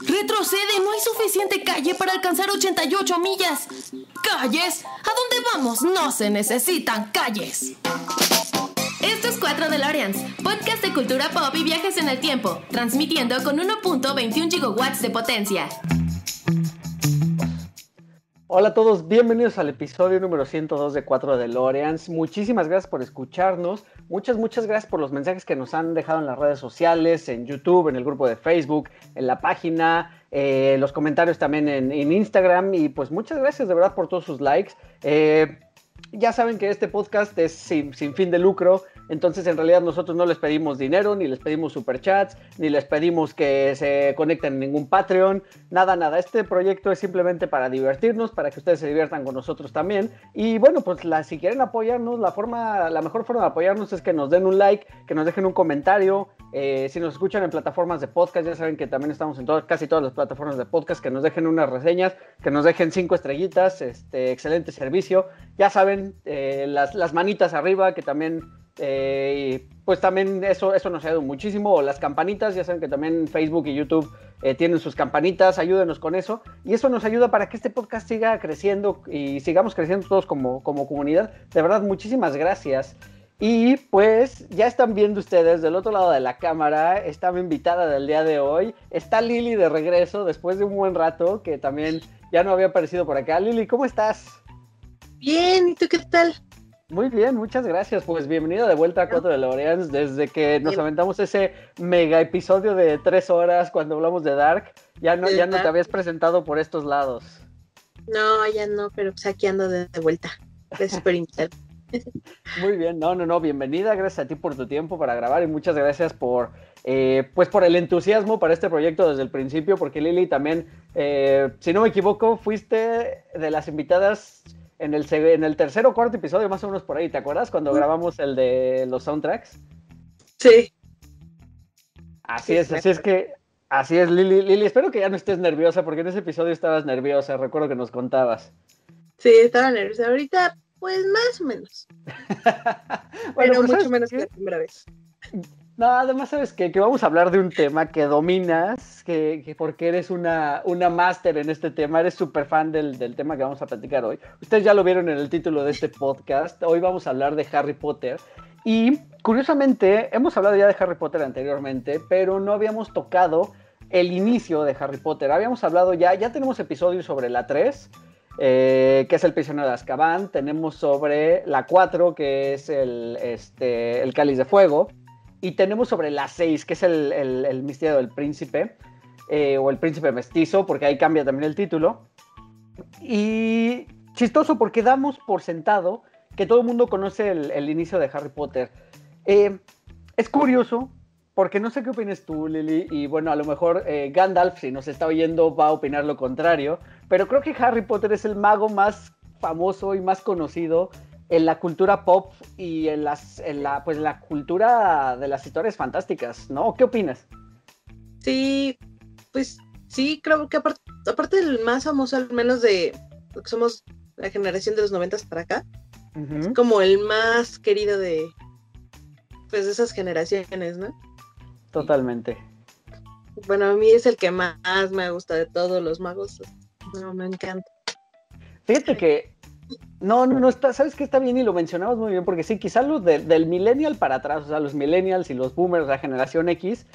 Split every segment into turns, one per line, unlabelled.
Retrocede, no hay suficiente calle para alcanzar 88 millas. ¿Calles? ¿A dónde vamos? No se necesitan calles. Esto es 4 DeLoreans, podcast de cultura pop y viajes en el tiempo, transmitiendo con 1.21 gigawatts de potencia.
Hola a todos, bienvenidos al episodio número 102 de 4 DeLoreans. Muchísimas gracias por escucharnos. Muchas, muchas gracias por los mensajes que nos han dejado en las redes sociales, en YouTube, en el grupo de Facebook, en la página, eh, los comentarios también en, Instagram. Y pues muchas gracias de verdad por todos sus likes. Eh, ya saben que este podcast es sin, fin de lucro, entonces en realidad nosotros no les pedimos dinero, ni les pedimos superchats, ni les pedimos que se conecten en ningún Patreon, nada, nada. Este proyecto es simplemente para divertirnos, para que ustedes se diviertan con nosotros también. Y bueno, pues si quieren apoyarnos, la, forma, la mejor forma de apoyarnos es que nos den un like, que nos dejen un comentario. Eh, si nos escuchan en plataformas de podcast, ya saben que también estamos en casi todas las plataformas de podcast, que nos dejen unas reseñas, que nos dejen cinco estrellitas, este excelente servicio. Ya saben eh, las, manitas arriba, que también, eh, pues también eso, eso nos ayuda muchísimo. O las campanitas, ya saben que también Facebook y YouTube eh, tienen sus campanitas, ayúdenos con eso. Y eso nos ayuda para que este podcast siga creciendo y sigamos creciendo todos como, como comunidad. De verdad, muchísimas gracias. Y pues ya están viendo ustedes del otro lado de la cámara, está mi invitada del día de hoy, está Lili de regreso después de un buen rato que también ya no había aparecido por acá. Lili, ¿cómo estás?
Bien, ¿y tú qué tal?
Muy bien, muchas gracias. Pues bienvenido de vuelta a Cuatro de Loreans. Desde que nos aventamos ese mega episodio de tres horas cuando hablamos de Dark, ya no, ya no te habías presentado por estos lados.
No, ya no, pero pues aquí ando de, vuelta. Es súper
Muy bien, no, no, no, bienvenida, gracias a ti por tu tiempo para grabar y muchas gracias por, eh, pues por el entusiasmo para este proyecto desde el principio, porque Lili también, eh, si no me equivoco, fuiste de las invitadas en el, en el tercer o cuarto episodio, más o menos por ahí, ¿te acuerdas? Cuando grabamos el de los soundtracks.
Sí.
Así es, así es que, así es, Lili. Lili, espero que ya no estés nerviosa, porque en ese episodio estabas nerviosa, recuerdo que nos contabas.
Sí, estaba nerviosa. Ahorita, pues más o menos. bueno, Pero mucho menos que la primera vez.
No, además sabes que, vamos a hablar de un tema que dominas, que, porque eres una, una máster en este tema, eres súper fan del, tema que vamos a platicar hoy. Ustedes ya lo vieron en el título de este podcast, hoy vamos a hablar de Harry Potter. Y curiosamente, hemos hablado ya de Harry Potter anteriormente, pero no habíamos tocado el inicio de Harry Potter. Habíamos hablado ya, ya tenemos episodios sobre la 3, eh, que es el prisionero de Azkaban, tenemos sobre la 4, que es el, este, el cáliz de fuego y tenemos sobre las seis, que es el, misterio del príncipe, eh, o el príncipe mestizo, porque ahí cambia también el título. Y chistoso porque damos por sentado que todo el mundo conoce el, inicio de Harry Potter. Eh, es curioso, porque no sé qué opinas tú, Lily, y bueno, a lo mejor eh, Gandalf, si nos está oyendo, va a opinar lo contrario, pero creo que Harry Potter es el mago más famoso y más conocido en la cultura pop y en, las, en la, pues, la cultura de las historias fantásticas, ¿no? ¿Qué opinas?
Sí, pues sí, creo que aparte, aparte del más famoso, al menos de lo que somos la generación de los noventas para acá, es como el más querido de pues de esas generaciones, ¿no?
Totalmente.
Bueno, a mí es el que más me gusta de todos los magos. No, me encanta.
Fíjate que no, no, no, está, sabes que está bien y lo mencionamos muy bien, porque sí, quizás los del millennial para atrás, o sea, los millennials y los boomers, la generación X,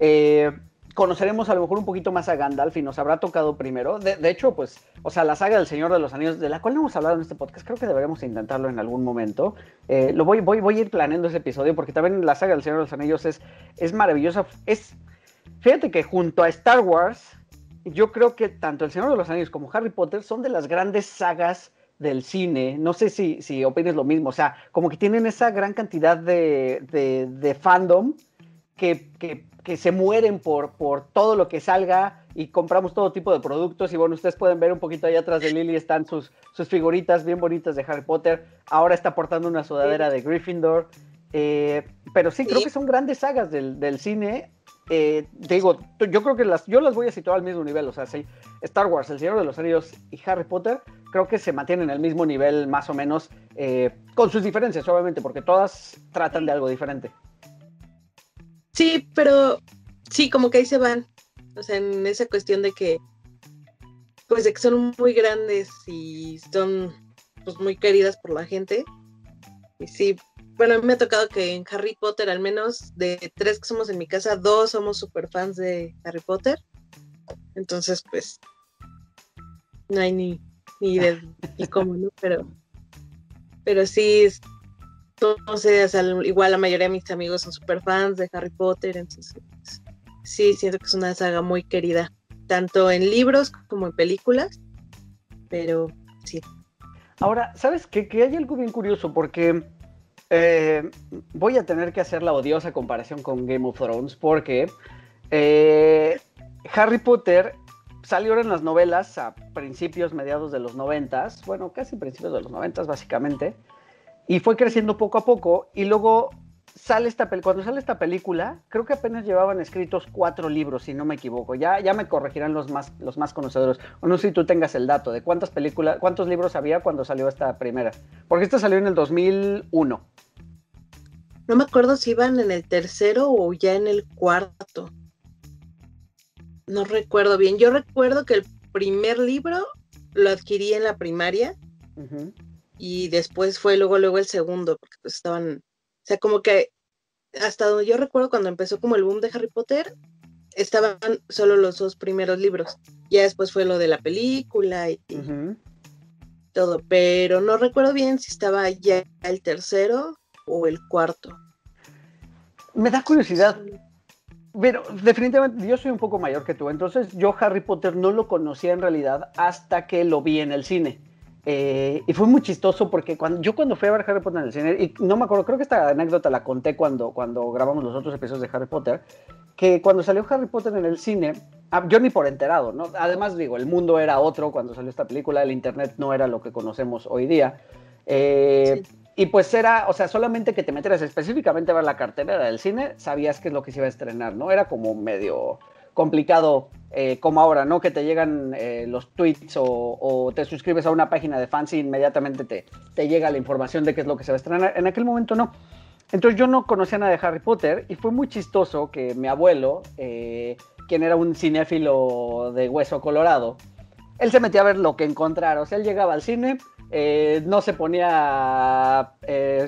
eh, conoceremos a lo mejor un poquito más a Gandalf y nos habrá tocado primero. De, hecho, pues, o sea, la saga del Señor de los Anillos, de la cual no hemos hablado en este podcast, creo que deberíamos intentarlo en algún momento. Eh, lo voy, voy, voy a ir planeando ese episodio porque también la saga del Señor de los Anillos es, es maravillosa. Es, fíjate que junto a Star Wars, yo creo que tanto el Señor de los Anillos como Harry Potter son de las grandes sagas del cine, no sé si, si opines lo mismo, o sea, como que tienen esa gran cantidad de, de, fandom que, que, que, se mueren por, por todo lo que salga y compramos todo tipo de productos y bueno, ustedes pueden ver un poquito allá atrás de Lily están sus, sus figuritas bien bonitas de Harry Potter, ahora está portando una sudadera de Gryffindor, eh, pero sí, creo que son grandes sagas del, del cine eh, digo, yo creo que las, yo las voy a situar al mismo nivel, o sea, sí, Star Wars, El Señor de los Anillos y Harry Potter, creo que se mantienen en el mismo nivel más o menos, eh, con sus diferencias, obviamente, porque todas tratan de algo diferente.
Sí, pero sí, como que ahí se van. o sea, en esa cuestión de que, pues de que son muy grandes y son pues muy queridas por la gente. Y sí, bueno, a mí me ha tocado que en Harry Potter, al menos de tres que somos en mi casa, dos somos super fans de Harry Potter. Entonces, pues, no hay ni, ni de ni cómo, ¿no? Pero, pero sí, sé, igual la mayoría de mis amigos son super fans de Harry Potter, entonces sí, siento que es una saga muy querida, tanto en libros como en películas, pero sí.
Ahora, ¿sabes qué? Que hay algo bien curioso, porque eh, voy a tener que hacer la odiosa comparación con Game of Thrones, porque eh, Harry Potter salió en las novelas a principios, mediados de los noventas, bueno, casi principios de los noventas, básicamente, y fue creciendo poco a poco, y luego sale esta cuando sale esta película, creo que apenas llevaban escritos cuatro libros, si no me equivoco. Ya, ya me corregirán los más, los más conocedores. O no sé si tú tengas el dato de cuántas películas, cuántos libros había cuando salió esta primera. Porque esta salió en el 2001.
No me acuerdo si iban en el tercero o ya en el cuarto. No recuerdo bien. Yo recuerdo que el primer libro lo adquirí en la primaria. Y después fue luego, luego el segundo, porque pues estaban o sea, como que hasta donde yo recuerdo cuando empezó como el boom de Harry Potter, estaban solo los dos primeros libros. Ya después fue lo de la película y todo, pero no recuerdo bien si estaba ya el tercero o el cuarto.
Me da curiosidad. Pero definitivamente yo soy un poco mayor que tú, entonces yo Harry Potter no lo conocía en realidad hasta que lo vi en el cine. Eh, y fue muy chistoso porque cuando, yo cuando fui a ver Harry Potter en el cine, y no me acuerdo, creo que esta anécdota la conté cuando, cuando grabamos los otros episodios de Harry Potter, que cuando salió Harry Potter en el cine, ah, yo ni por enterado, ¿no? Además digo, el mundo era otro cuando salió esta película, el internet no era lo que conocemos hoy día. Eh, y pues era, o sea, solamente que te metieras específicamente a ver la cartelera del cine, sabías qué es lo que se iba a estrenar, ¿no? Era como medio complicado eh, como ahora, ¿no? Que te llegan eh, los tweets o, te suscribes a una página de fans y inmediatamente te, te llega la información de qué es lo que se va a estrenar. En aquel momento no. Entonces yo no conocía nada de Harry Potter y fue muy chistoso que mi abuelo, eh, quien era un cinéfilo de hueso colorado, él se metía a ver lo que encontrara. O sea, él llegaba al cine, no se ponía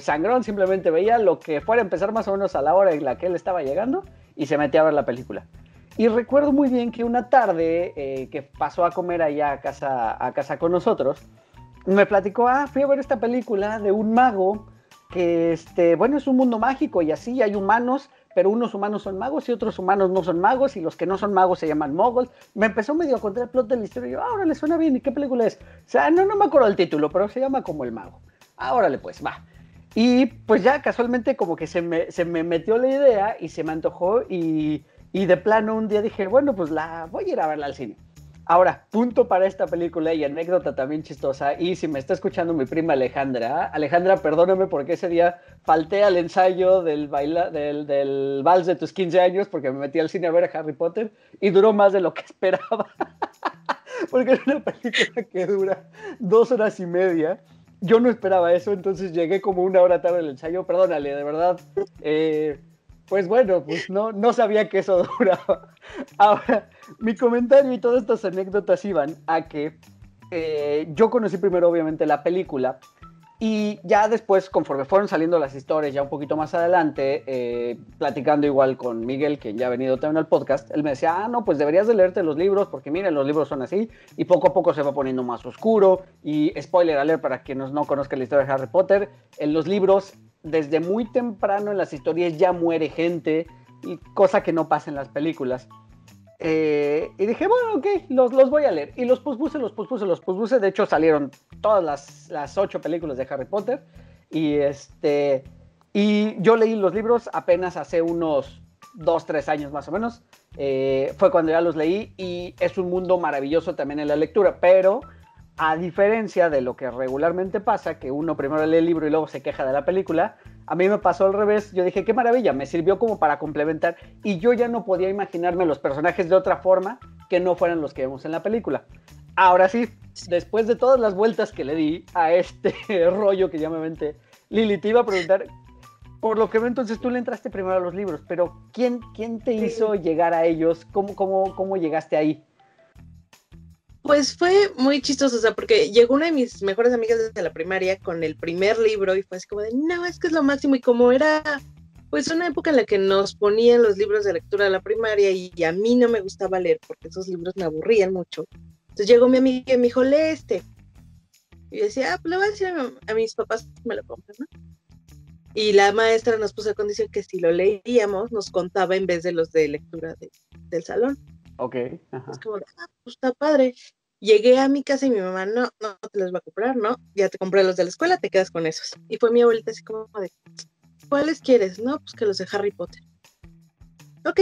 sangrón, simplemente veía lo que fuera a empezar más o menos a la hora en la que él estaba llegando y se metía a ver la película. Y recuerdo muy bien que una tarde eh, que pasó a comer allá a casa, a casa con nosotros, me platicó, ah, fui a ver esta película de un mago que, este, bueno, es un mundo mágico y así hay humanos, pero unos humanos son magos y otros humanos no son magos y los que no son magos se llaman moguls. Me empezó medio a contar el plot de la historia y yo, ahora le suena bien, ¿y qué película es? O sea, no, no me acuerdo el título, pero se llama como el mago. Ahora le pues, va. Y pues ya casualmente como que se me, se me metió la idea y se me antojó y y de plano un día dije, bueno, pues la voy a ir a verla al cine. Ahora, punto para esta película y anécdota también chistosa. Y si me está escuchando mi prima Alejandra, Alejandra, perdóname porque ese día falté al ensayo del, baila, del, del vals de tus 15 años porque me metí al cine a ver a Harry Potter y duró más de lo que esperaba. porque es una película que dura dos horas y media. Yo no esperaba eso, entonces llegué como una hora tarde al ensayo. Perdónale, de verdad. Eh, pues bueno, pues no, no sabía que eso duraba. Ahora, mi comentario y todas estas anécdotas iban a que eh, yo conocí primero obviamente la película y ya después, conforme fueron saliendo las historias, ya un poquito más adelante, eh, platicando igual con Miguel, que ya ha venido también al podcast, él me decía, ah, no, pues deberías de leerte los libros, porque miren, los libros son así, y poco a poco se va poniendo más oscuro, y spoiler alert para quienes no conozcan la historia de Harry Potter, en los libros desde muy temprano en las historias ya muere gente, y cosa que no pasa en las películas. Eh, y dije, bueno, ok, los, los, voy a leer. Y los pospuse, los pospuse, los pospuse. De hecho, salieron todas las, las, ocho películas de Harry Potter. Y, este, y yo leí los libros apenas hace unos dos, tres años más o menos. Eh, fue cuando ya los leí y es un mundo maravilloso también en la lectura, pero a diferencia de lo que regularmente pasa, que uno primero lee el libro y luego se queja de la película, a mí me pasó al revés. Yo dije, qué maravilla, me sirvió como para complementar y yo ya no podía imaginarme los personajes de otra forma que no fueran los que vemos en la película. Ahora sí, después de todas las vueltas que le di a este rollo que ya me menté, Lili, te iba a preguntar, Por lo que veo, entonces tú le entraste primero a los libros, pero ¿quién, quién te hizo llegar a ellos? ¿Cómo, cómo, cómo llegaste ahí?
Pues fue muy chistoso, o sea, porque llegó una de mis mejores amigas desde la primaria con el primer libro y fue así como de, no, es que es lo máximo. Y como era, pues, una época en la que nos ponían los libros de lectura de la primaria y, a mí no me gustaba leer porque esos libros me aburrían mucho. Entonces llegó mi amiga y me dijo, lee este. Y yo decía, ah, pues le voy a decir a, mis papás que me lo compren, ¿no? Y la maestra nos puso a condición que si lo leíamos, nos contaba en vez de los de lectura del salón.
Ok.
Es como, ah, pues está padre. Llegué a mi casa y mi mamá, no, no te los va a comprar, ¿no? Ya te compré los de la escuela, te quedas con esos. Y fue mi abuelita así como de, ¿cuáles quieres? No, pues que los de Harry Potter. Ok.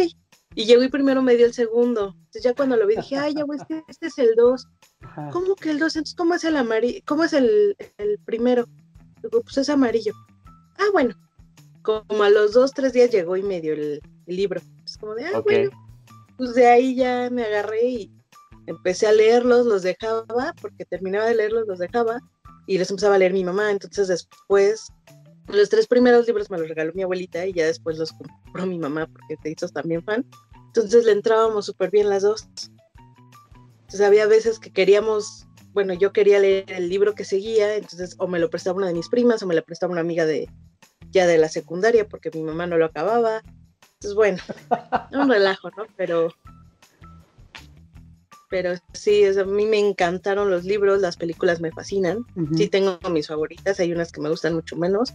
Y llegó y primero me dio el segundo. Entonces ya cuando lo vi dije, ay, ya este, este es el 2. ¿Cómo que el 2? Entonces, ¿cómo es el amarillo? ¿Cómo es el, el primero? Digo, pues es amarillo. Ah, bueno. Como a los dos, tres días llegó y me dio el, libro. Es como de, ah, bueno pues de ahí ya me agarré y empecé a leerlos, los dejaba, porque terminaba de leerlos, los dejaba, y les empezaba a leer mi mamá. Entonces después, los tres primeros libros me los regaló mi abuelita y ya después los compró mi mamá, porque te hizo también fan. Entonces le entrábamos súper bien las dos. Entonces había veces que queríamos, bueno, yo quería leer el libro que seguía, entonces o me lo prestaba una de mis primas o me lo prestaba una amiga de ya de la secundaria porque mi mamá no lo acababa. Entonces, bueno, un relajo, ¿no? Pero, pero sí, a mí me encantaron los libros, las películas me fascinan. Sí tengo mis favoritas, hay unas que me gustan mucho menos,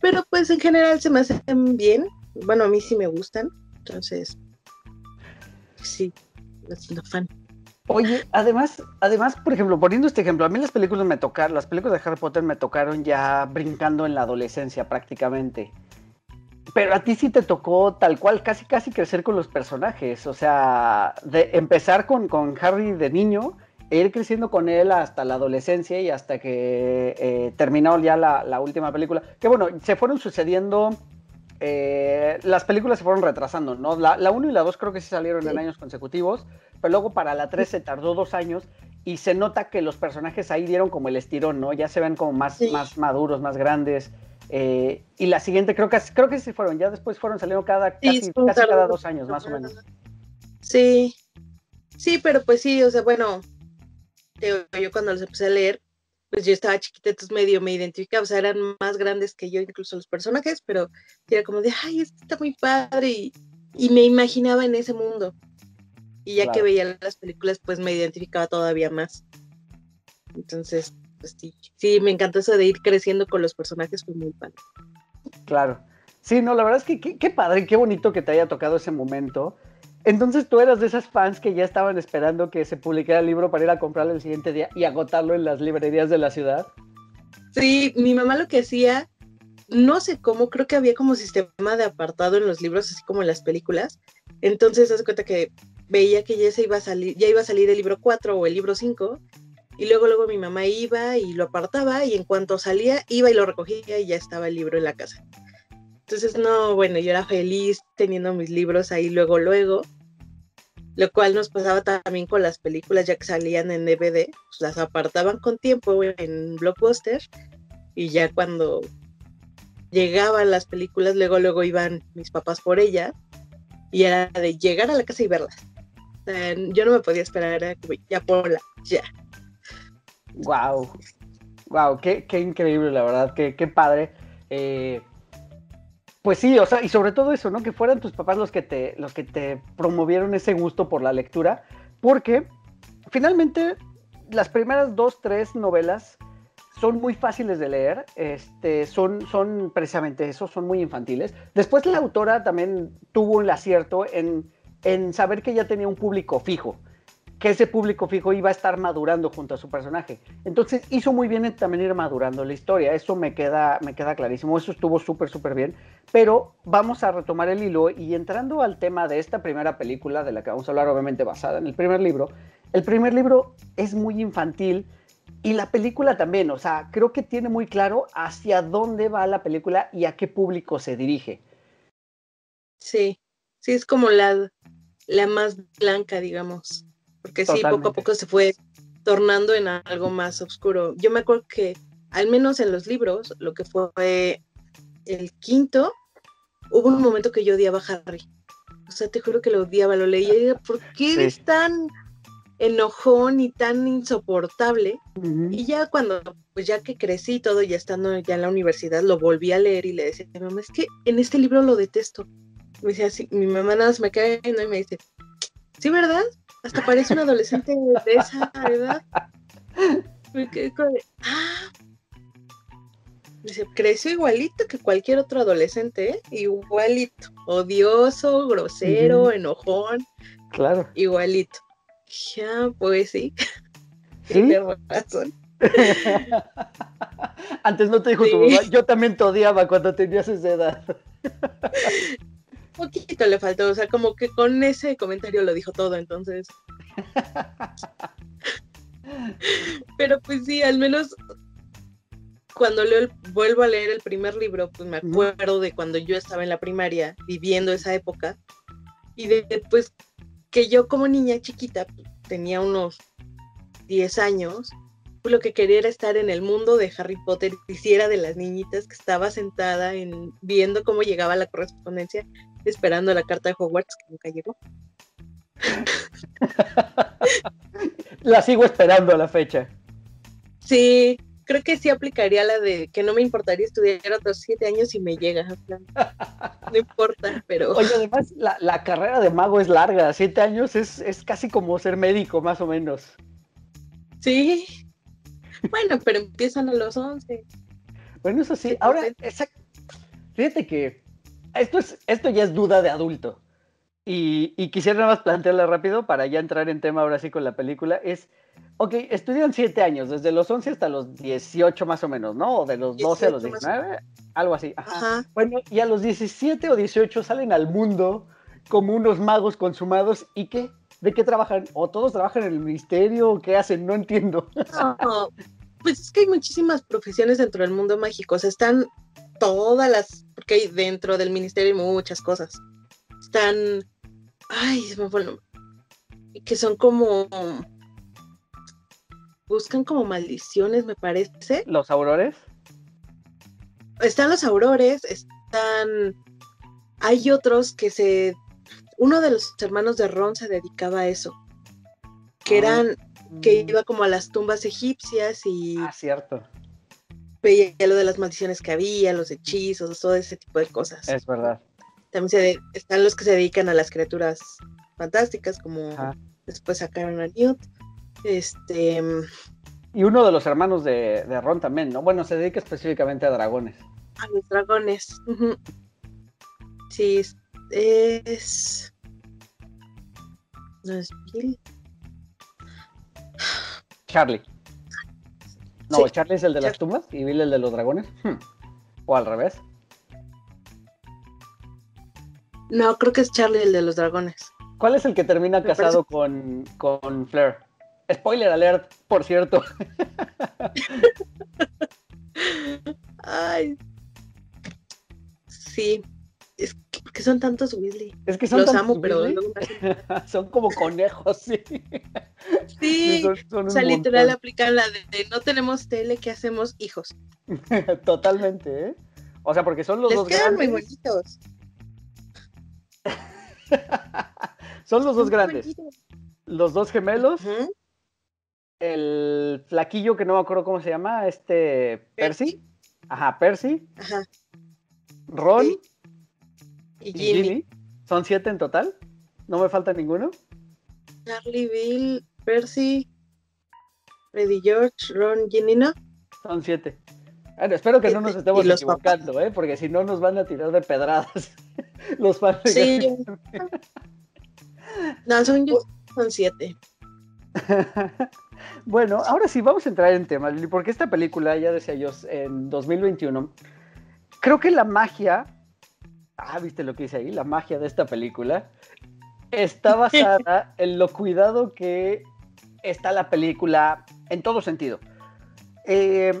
pero pues en general se me hacen bien. Bueno, a mí sí me gustan, entonces, sí, siendo fan.
Oye, además, además, por ejemplo, poniendo este ejemplo, a mí las películas me tocaron, las películas de Harry Potter me tocaron ya brincando en la adolescencia prácticamente. Pero a ti sí te tocó tal cual, casi casi crecer con los personajes. O sea, de empezar con, con Harry de niño e ir creciendo con él hasta la adolescencia y hasta que eh, terminó ya la, última película. Que bueno, se fueron sucediendo. Eh, las películas se fueron retrasando, ¿no? La 1 y la 2 creo que sí salieron en años consecutivos, pero luego para la 3 se tardó dos años y se nota que los personajes ahí dieron como el estirón, ¿no? Ya se ven como más, más maduros, más grandes. Eh, y la siguiente, creo que, creo que sí fueron, ya después fueron saliendo cada, casi, cada dos años, más o menos.
Sí, sí, pero pues sí, o sea, bueno, yo cuando los empecé a leer, pues yo estaba chiquita, entonces medio me identificaba, o sea, eran más grandes que yo, incluso los personajes, pero era como de, ay, esto está muy padre, y, y me imaginaba en ese mundo. Y ya que veía las películas, pues me identificaba todavía más. Entonces, pues sí, sí, me encantó eso de ir creciendo con los personajes, fue muy padre.
Claro. Sí, no, la verdad es que qué, padre, qué bonito que te haya tocado ese momento. Entonces tú eras de esas fans que ya estaban esperando que se publicara el libro para ir a comprarlo el siguiente día y agotarlo en las librerías de la ciudad.
Sí, mi mamá lo que hacía, no sé cómo, creo que había como sistema de apartado en los libros, así como en las películas. Entonces, hace cuenta que veía que ya se iba a salir, ya iba a salir el libro 4 o el libro 5 y luego, luego mi mamá iba y lo apartaba y en cuanto salía, iba y lo recogía y ya estaba el libro en la casa. Entonces, no, bueno, yo era feliz teniendo mis libros ahí luego, luego. Lo cual nos pasaba también con las películas ya que salían en DVD, pues las apartaban con tiempo en Blockbuster y ya cuando llegaban las películas, luego, luego iban mis papás por ellas y era de llegar a la casa y verlas. yo no me podía esperar, era como, ya la ya.
Wow, wow, qué, increíble, la verdad, qué, padre. Eh, pues sí, o sea, y sobre todo eso, ¿no? Que fueran tus papás los que te, los que te promovieron ese gusto por la lectura, porque finalmente las primeras dos, tres novelas son muy fáciles de leer, este, son, son precisamente eso, son muy infantiles. Después la autora también tuvo el acierto en, en saber que ella tenía un público fijo que ese público fijo iba a estar madurando junto a su personaje. Entonces hizo muy bien también ir madurando la historia, eso me queda, me queda clarísimo, eso estuvo súper, súper bien, pero vamos a retomar el hilo y entrando al tema de esta primera película, de la que vamos a hablar obviamente basada en el primer libro, el primer libro es muy infantil y la película también, o sea, creo que tiene muy claro hacia dónde va la película y a qué público se dirige.
Sí, sí, es como la, la más blanca, digamos porque sí, poco a poco se fue tornando en algo más oscuro. Yo me acuerdo que, al menos en los libros, lo que fue el quinto, hubo un momento que yo odiaba a Harry. O sea, te juro que lo odiaba, lo leía y decía, ¿por qué eres tan enojón y tan insoportable? Y ya cuando, pues ya que crecí todo, ya estando ya en la universidad, lo volví a leer y le decía, mamá, es que en este libro lo detesto. Me decía así, mi mamá nada más me cae y me dice, sí, ¿verdad? Hasta parece un adolescente de esa edad. Con, ah, Dice, creció igualito que cualquier otro adolescente, ¿eh? Igualito. Odioso, grosero, enojón.
Claro.
Igualito. Ya, pues sí. ¿Sí? razón.
Antes no te dijo tu mamá, yo también te odiaba cuando tenías esa edad.
Poquito le faltó, o sea, como que con ese comentario lo dijo todo, entonces. Pero pues sí, al menos cuando leo vuelvo a leer el primer libro, pues me acuerdo de cuando yo estaba en la primaria viviendo esa época y después que yo como niña chiquita pues, tenía unos 10 años, pues lo que quería era estar en el mundo de Harry Potter y si era de las niñitas que estaba sentada en viendo cómo llegaba la correspondencia, esperando la carta de Hogwarts que nunca llegó.
la sigo esperando a la fecha.
Sí, creo que sí aplicaría la de que no me importaría estudiar otros siete años y me llega. No importa, pero.
Oye, además, la, carrera de mago es larga. Siete años es, es, casi como ser médico, más o menos.
Sí. Bueno, pero empiezan a los once.
Bueno, eso sí. Ahora, fíjate que esto, es, esto ya es duda de adulto. Y, y quisiera nada más plantearla rápido para ya entrar en tema ahora sí con la película. Es Ok, estudian siete años, desde los 11 hasta los 18 más o menos, ¿no? O de los 12 a los 19, algo así. Ajá. Bueno, y a los 17 o 18 salen al mundo como unos magos consumados y qué? ¿De qué trabajan? ¿O todos trabajan en el ministerio? ¿O qué hacen? No entiendo.
No, pues es que hay muchísimas profesiones dentro del mundo mágico. O sea, están todas las, porque hay dentro del ministerio muchas cosas. Están, ay, se me fue el nombre. Que son como buscan como maldiciones, me parece.
¿Los aurores?
Están los aurores, están... Hay otros que se... Uno de los hermanos de Ron se dedicaba a eso. Que ah, eran... Que mm. iba como a las tumbas egipcias y...
Ah, cierto.
Veía lo de las maldiciones que había, los hechizos, todo ese tipo de cosas.
Es verdad.
También se están los que se dedican a las criaturas fantásticas, como después sacaron a Newt. Este.
Y uno de los hermanos de, Ron también, ¿no? Bueno, se dedica específicamente a dragones.
A los dragones. Sí, es. No es Bill.
Charlie. No, Charlie es el de las tumbas y Bill el de los dragones. Hmm. O al revés.
No, creo que es Charlie el de los dragones.
¿Cuál es el que termina casado con, con Flair? Spoiler alert, por cierto.
Ay. Sí. Es que son tantos Weasley.
Es que son
Los amo, pero
son como conejos, sí.
Sí, o sea, literal aplican la de, no tenemos tele, ¿qué hacemos? Hijos.
Totalmente, ¿eh? O sea, porque son los dos
quedan grandes. muy bonitos.
son los dos grandes. Los dos gemelos el flaquillo que no me acuerdo cómo se llama, este Percy. Ajá, Percy. Ajá. Ron. Y Ginny. ¿Son siete en total? ¿No me falta ninguno?
Charlie, Bill, Percy, Freddy George, Ron, Ginny, ¿no?
Son siete. Bueno, espero que no nos estemos equivocando, ¿eh? Porque si no nos van a tirar de pedradas los fans.
Sí. no, son, son siete.
Bueno, ahora sí, vamos a entrar en tema, porque esta película, ya decía yo, en 2021, creo que la magia, ah, viste lo que dice ahí, la magia de esta película, está basada en lo cuidado que está la película en todo sentido. Eh,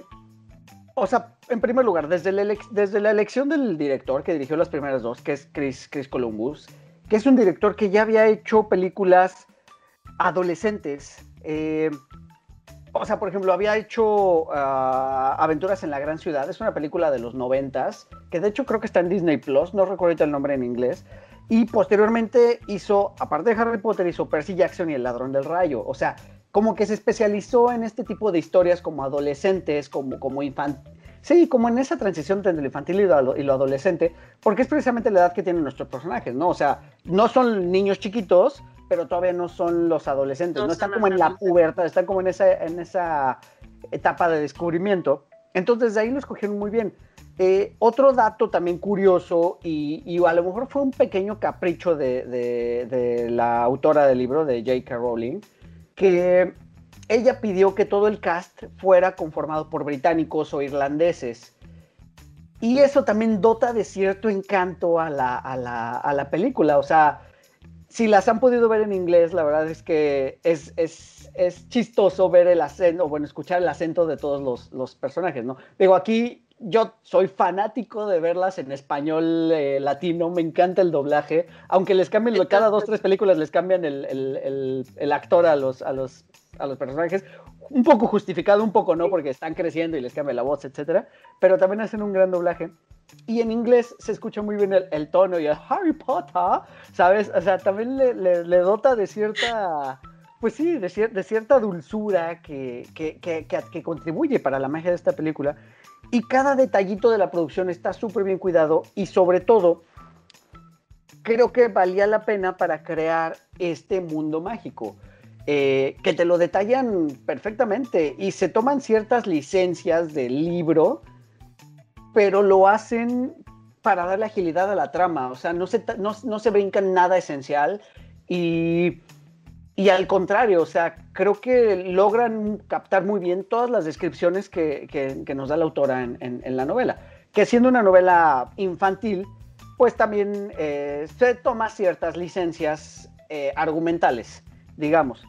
o sea, en primer lugar, desde la, desde la elección del director que dirigió las primeras dos, que es Chris, Chris Columbus, que es un director que ya había hecho películas adolescentes. Eh, o sea, por ejemplo, había hecho ah, Aventuras en la Gran Ciudad, es una película de los noventas que de hecho creo que está en Disney Plus, no recuerdo el nombre en inglés. Y posteriormente hizo, aparte de Harry Potter, hizo Percy Jackson y El Ladrón del Rayo. O sea, como que se especializó en este tipo de historias como adolescentes, como, como infantil. Sí, como en esa transición entre lo infantil y lo, y lo, adolescente, porque es precisamente la edad que tienen nuestros personajes, ¿no? O sea, no son niños chiquitos, pero todavía no son los adolescentes, no, están como en la pubertad, están como en esa, en esa etapa de descubrimiento. Entonces, de ahí lo escogieron muy bien. Eh, otro dato también curioso, y, a lo mejor fue un pequeño capricho de, la autora del libro, de J.K. Rowling, que ella pidió que todo el cast fuera conformado por británicos o irlandeses. Y eso también dota de cierto encanto a la, a la película. O sea, si las han podido ver en inglés, la verdad es que es, es, es chistoso ver el acento, bueno, escuchar el acento de todos los, los, personajes, ¿no? Digo, aquí yo soy fanático de verlas en español eh, latino, me encanta el doblaje, aunque les cambien, cada dos, tres películas les cambian el, el, el, actor a los, a, los, a los personajes, un poco justificado, un poco no, porque están creciendo y les cambia la voz, etcétera, pero también hacen un gran doblaje. Y en inglés se escucha muy bien el, tono y el Harry Potter, ¿sabes? O sea, también le, dota de cierta, pues sí, de, cierta dulzura que, que, que, que, contribuye para la magia de esta película. Y cada detallito de la producción está súper bien cuidado y sobre todo creo que valía la pena para crear este mundo mágico. Eh, que te lo detallan perfectamente y se toman ciertas licencias del libro pero lo hacen para darle agilidad a la trama, o sea, no se, no, se brincan nada esencial y, y, al contrario, o sea, creo que logran captar muy bien todas las descripciones que, que, nos da la autora en, en, la novela, que siendo una novela infantil, pues también eh, se toma ciertas licencias eh, argumentales, digamos.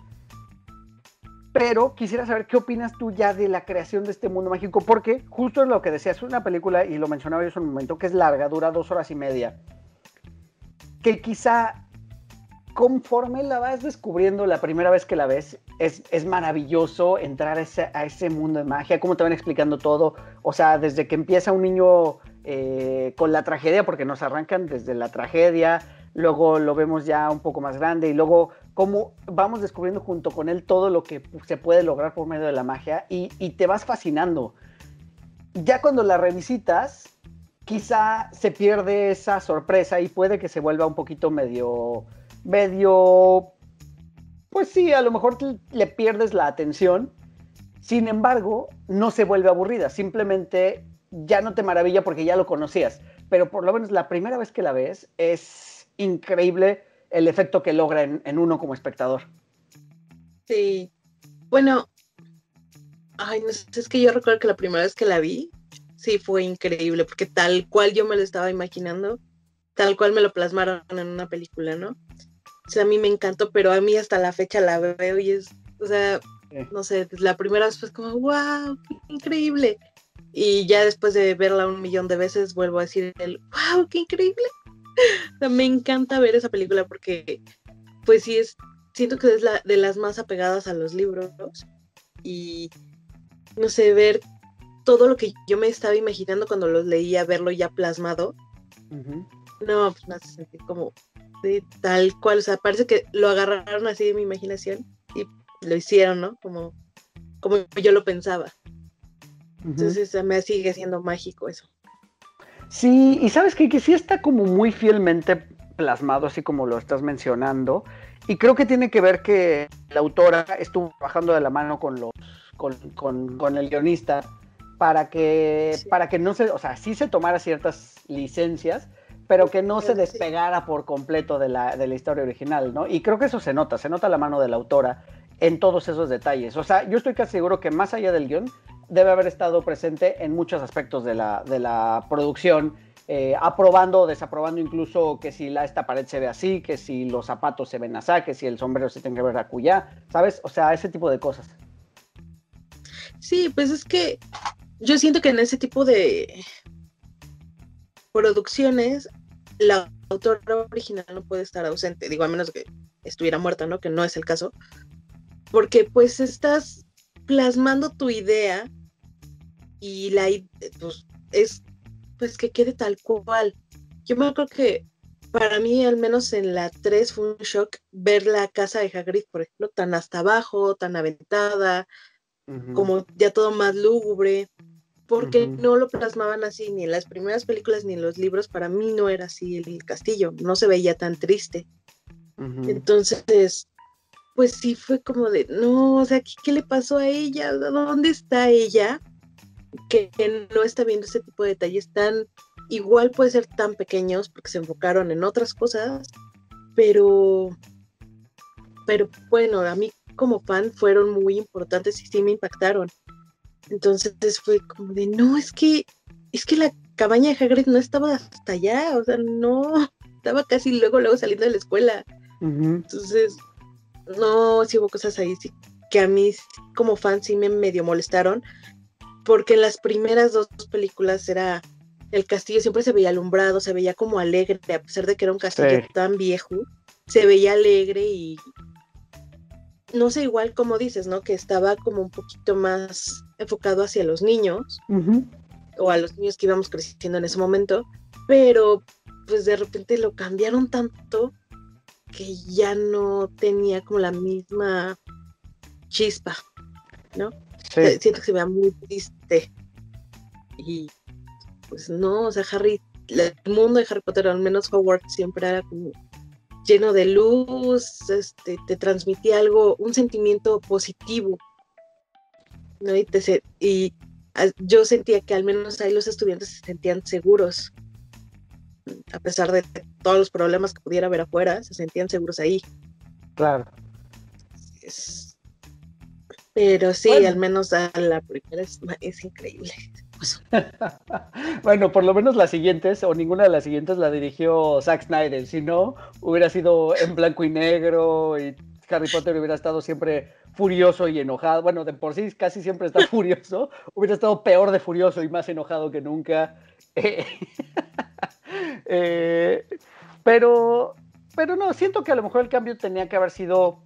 Pero quisiera saber qué opinas tú ya de la creación de este mundo mágico, porque justo es lo que decías, es una película, y lo mencionaba yo hace un momento, que es larga, dura dos horas y media, que quizá conforme la vas descubriendo la primera vez que la ves, es, es maravilloso entrar a ese, mundo de magia, cómo te van explicando todo, o sea, desde que empieza un niño eh, con la tragedia, porque nos arrancan desde la tragedia, luego lo vemos ya un poco más grande y luego cómo vamos descubriendo junto con él todo lo que se puede lograr por medio de la magia y, te vas fascinando. Ya cuando la revisitas, quizá se pierde esa sorpresa y puede que se vuelva un poquito medio, medio, pues sí, a lo mejor le pierdes la atención. Sin embargo, no se vuelve aburrida, simplemente ya no te maravilla porque ya lo conocías, pero por lo menos la primera vez que la ves es increíble el efecto que logra en, uno como espectador.
Sí. Bueno, ay, no sé, es que yo recuerdo que la primera vez que la vi, sí fue increíble, porque tal cual yo me lo estaba imaginando, tal cual me lo plasmaron en una película, ¿no? O sea, a mí me encantó, pero a mí hasta la fecha la veo y es, o sea, no sé, la primera vez fue como, wow, qué increíble. Y ya después de verla un millón de veces, vuelvo a decir el, wow, qué increíble me encanta ver esa película porque, pues sí, es, siento que es la, de las más apegadas a los libros y, no sé, ver todo lo que yo me estaba imaginando cuando los leía, verlo ya plasmado. No, pues me hace sentir como de tal cual, o sea, parece que lo agarraron así de mi imaginación y lo hicieron, ¿no? Como, como yo lo pensaba. Entonces me sigue siendo mágico eso.
Sí, y sabes que, que sí está como muy fielmente plasmado, así como lo estás mencionando. Y creo que tiene que ver que la autora estuvo trabajando de la mano con los con, el guionista para que, para que no se, o sea, sí se tomara ciertas licencias, pero que no se despegara por completo de la, de la historia original, ¿no? Y creo que eso se nota, se nota la mano de la autora en todos esos detalles. O sea, yo estoy casi seguro que más allá del guion, debe haber estado presente en muchos aspectos de la, de la producción, eh, aprobando o desaprobando incluso que si la, esta pared se ve así, que si los zapatos se ven así, que si el sombrero se tiene que ver acullá, ¿sabes? O sea, ese tipo de cosas.
Sí, pues es que yo siento que en ese tipo de producciones la autora original no puede estar ausente, digo, a menos que estuviera muerta, ¿no? Que no es el caso, porque pues estás plasmando tu idea y la pues, es pues que quede tal cual. Yo me acuerdo que para mí, al menos en la 3, fue un shock ver la casa de Hagrid, por ejemplo, tan hasta abajo, tan aventada, como ya todo más lúgubre, porque no lo plasmaban así, ni en las primeras películas ni en los libros, para mí no era así el castillo, no se veía tan triste. Entonces, pues sí fue como de, no, o sea, ¿qué, le pasó a ella? ¿Dónde está ella? Que, que no está viendo ese tipo de detalles tan igual puede ser tan pequeños porque se enfocaron en otras cosas, pero, pero bueno, a mí como fan fueron muy importantes y sí me impactaron. Entonces fue como de, no, es que, es que la cabaña de Hagrid no estaba hasta allá, o sea, no, estaba casi luego, luego saliendo de la escuela. Entonces, no, sí hubo cosas ahí que a mí como fan sí me medio molestaron, porque en las primeras dos películas era el castillo siempre se veía alumbrado, se veía como alegre, a pesar de que era un castillo tan viejo, se veía alegre y no sé, igual como dices, ¿no? Que estaba como un poquito más enfocado hacia los niños o a los niños que íbamos creciendo en ese momento, pero pues de repente lo cambiaron tanto que ya no tenía como la misma chispa, ¿no? Siento que se veía muy triste y pues no, o sea, Harry, el mundo de Harry Potter, al menos Hogwarts, siempre era como lleno de luz, este, te transmitía algo, un sentimiento positivo. ¿no? Y, y yo sentía que al menos ahí los estudiantes se sentían seguros. A pesar de todos los problemas que pudiera haber afuera, se sentían seguros ahí.
Claro.
Pero sí, al menos la primera es increíble.
bueno, por lo menos las siguientes, o ninguna de las siguientes la dirigió Zack Snyder. Si no, hubiera sido en blanco y negro y Harry Potter hubiera estado siempre furioso y enojado. Bueno, de por sí casi siempre está furioso. hubiera estado peor de furioso y más enojado que nunca. Eh, pero, pero no, siento que a lo mejor el cambio tenía que haber sido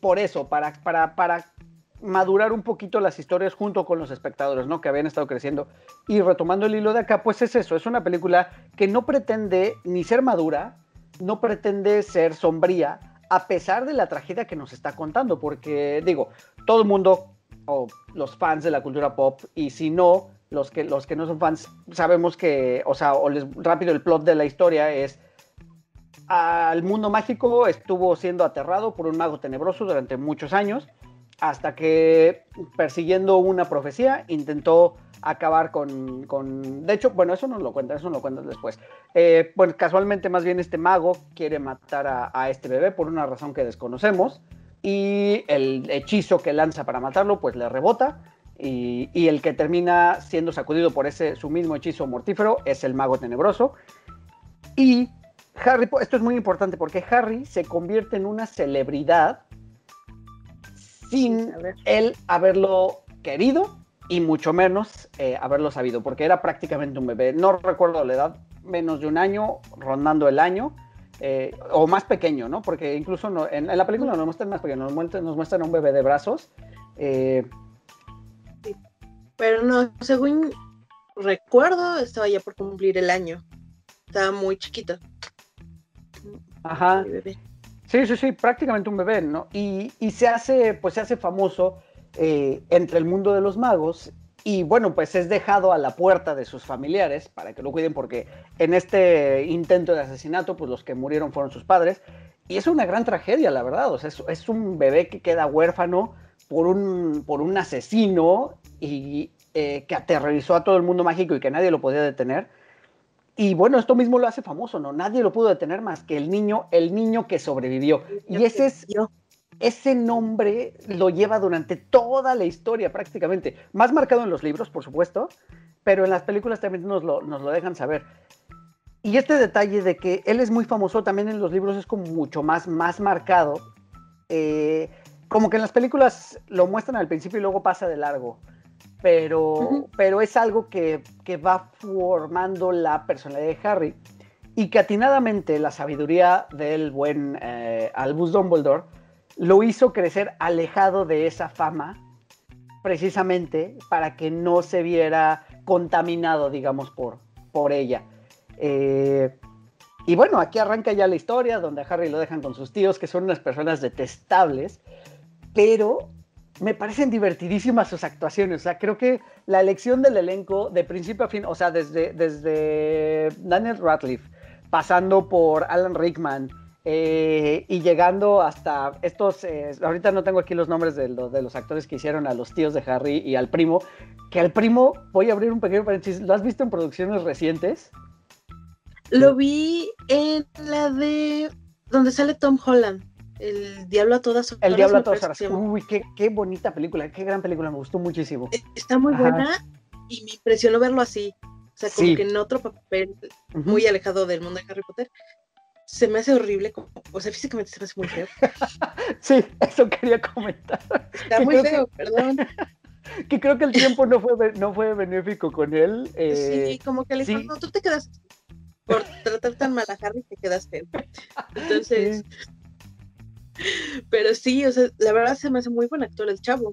por eso, para, para, para madurar un poquito las historias junto con los espectadores, ¿no? Que habían estado creciendo. Y retomando el hilo de acá, pues es eso, es una película que no pretende ni ser madura, no pretende ser sombría, a pesar de la tragedia que nos está contando, porque digo, todo el mundo, o los fans de la cultura pop, y si no, los que, los que no son fans, sabemos que, o sea, o les, rápido el plot de la historia es al mundo mágico estuvo siendo aterrado por un mago tenebroso durante muchos años hasta que persiguiendo una profecía intentó acabar con, De hecho, bueno, eso no lo cuenta, eso lo cuentan después. Eh, casualmente más bien este mago quiere matar a, este bebé por una razón que desconocemos y el hechizo que lanza para matarlo pues le rebota y, y, el que termina siendo sacudido por ese su mismo hechizo mortífero es el mago tenebroso y Harry, esto es muy importante porque Harry se convierte en una celebridad sin él haberlo querido y mucho menos eh, haberlo sabido, porque era prácticamente un bebé. No recuerdo la edad, menos de un año, rondando el año, eh, o más pequeño, ¿no? Porque incluso en, la película nos muestran más pequeño, nos muestran, nos muestran un bebé de brazos. Eh,
Pero no, según recuerdo, estaba ya por cumplir el año. Estaba muy chiquito.
Ajá. Sí, sí, sí, prácticamente un bebé, ¿no? Y, se hace, pues se hace famoso eh, entre el mundo de los magos y bueno, pues es dejado a la puerta de sus familiares para que lo cuiden porque en este intento de asesinato, pues los que murieron fueron sus padres. Y es una gran tragedia, la verdad. O sea, es, un bebé que queda huérfano por un, por un asesino y eh, que aterrorizó a todo el mundo mágico y que nadie lo podía detener. Y bueno, esto mismo lo hace famoso, ¿no? Nadie lo pudo detener más que el niño, el niño que sobrevivió. Y ese es, ese nombre lo lleva durante toda la historia prácticamente. Más marcado en los libros, por supuesto, pero en las películas también nos lo, nos lo dejan saber. Y este detalle de que él es muy famoso también en los libros es como mucho más, más marcado. Eh, como que en las películas lo muestran al principio y luego pasa de largo pero, pero es algo que, va formando la personalidad de Harry y que atinadamente la sabiduría del buen eh, Albus Dumbledore lo hizo crecer alejado de esa fama precisamente para que no se viera contaminado, digamos, por, por ella. Eh, y bueno, aquí arranca ya la historia donde a Harry lo dejan con sus tíos, que son unas personas detestables, pero me parecen divertidísimas sus actuaciones. O sea, creo que la elección del elenco de principio a fin, o sea, desde, desde Daniel Radcliffe, pasando por Alan Rickman, eh, y llegando hasta estos, eh, ahorita no tengo aquí los nombres de, de, los actores que hicieron a los tíos de Harry y al primo, que al primo, voy a abrir un pequeño paréntesis, ¿lo has visto en producciones recientes?
Lo vi en la de donde sale Tom Holland. El Diablo a todas
horas. El Diablo a todas horas. Uy, qué, qué, bonita película, qué gran película, me gustó muchísimo.
Eh, está muy buena y me impresionó verlo así. O sea, como que en otro papel muy alejado del mundo de Harry Potter se me hace horrible, o sea, físicamente se me hace muy feo.
sí, eso quería comentar.
Está muy feo, perdón.
Que creo que el tiempo no fue, no fue benéfico con él.
Eh, sí, como que le dijo, no, tú te quedas por tratar tan mal a Harry, te quedas feo. Entonces, pero sí, o sea, la verdad se me hace muy buen actor el chavo.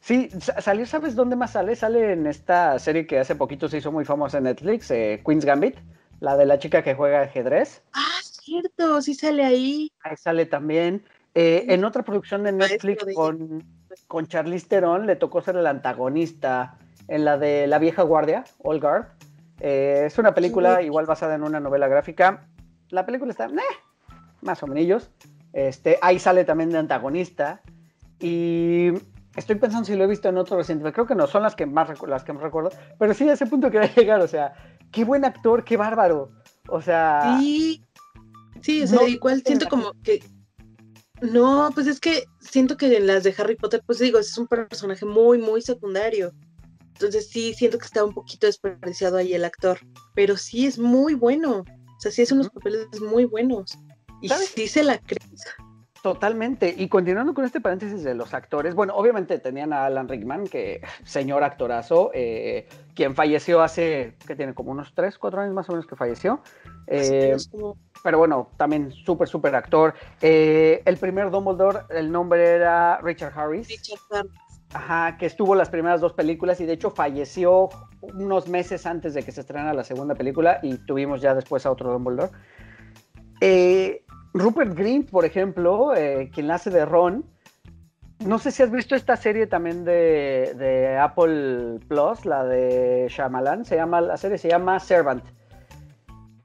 Sí, salió, ¿sabes dónde más sale? Sale en esta serie que hace poquito se hizo muy famosa en Netflix, eh, Queen's Gambit la de la chica que juega ajedrez.
Ah, cierto, sí sale ahí.
Ahí sale también. Eh, en otra producción de Netflix con, con Charlize Theron le tocó ser el antagonista en la de La vieja guardia, All Guard. Eh, es una película igual basada en una novela gráfica. La película está, más o menos. Este, ahí sale también de antagonista. Y estoy pensando si lo he visto en otro reciente. Creo que no son las que más las que más recuerdo. Pero sí, a ese punto quería llegar. O sea, qué buen actor, qué bárbaro. O sea.
Sí, sí, o sea, igual siento como que. No, pues es que siento que en las de Harry Potter, pues digo, es un personaje muy, muy secundario. Entonces sí, siento que está un poquito desperdiciado ahí el actor. Pero sí es muy bueno. O sea, sí es unos papeles muy buenos. Y sí se la crees.
Totalmente. Y continuando con este paréntesis de los actores, bueno, obviamente tenían a Alan Rickman, que señor actorazo, eh, quien falleció hace, que tiene como unos 3, 4 años más o menos que falleció. Eh, pero bueno, también súper, súper actor. Eh, el primer Dumbledore, el nombre era Richard Harris.
Richard Harris.
Ajá, que estuvo las primeras dos películas y de hecho falleció unos meses antes de que se estrenara la segunda película y tuvimos ya después a otro Dumbledore. Eh, Rupert Green, por ejemplo, eh, quien hace de Ron, no sé si has visto esta serie también de, Apple Plus, la de Shyamalan, se llama, la serie se llama Servant.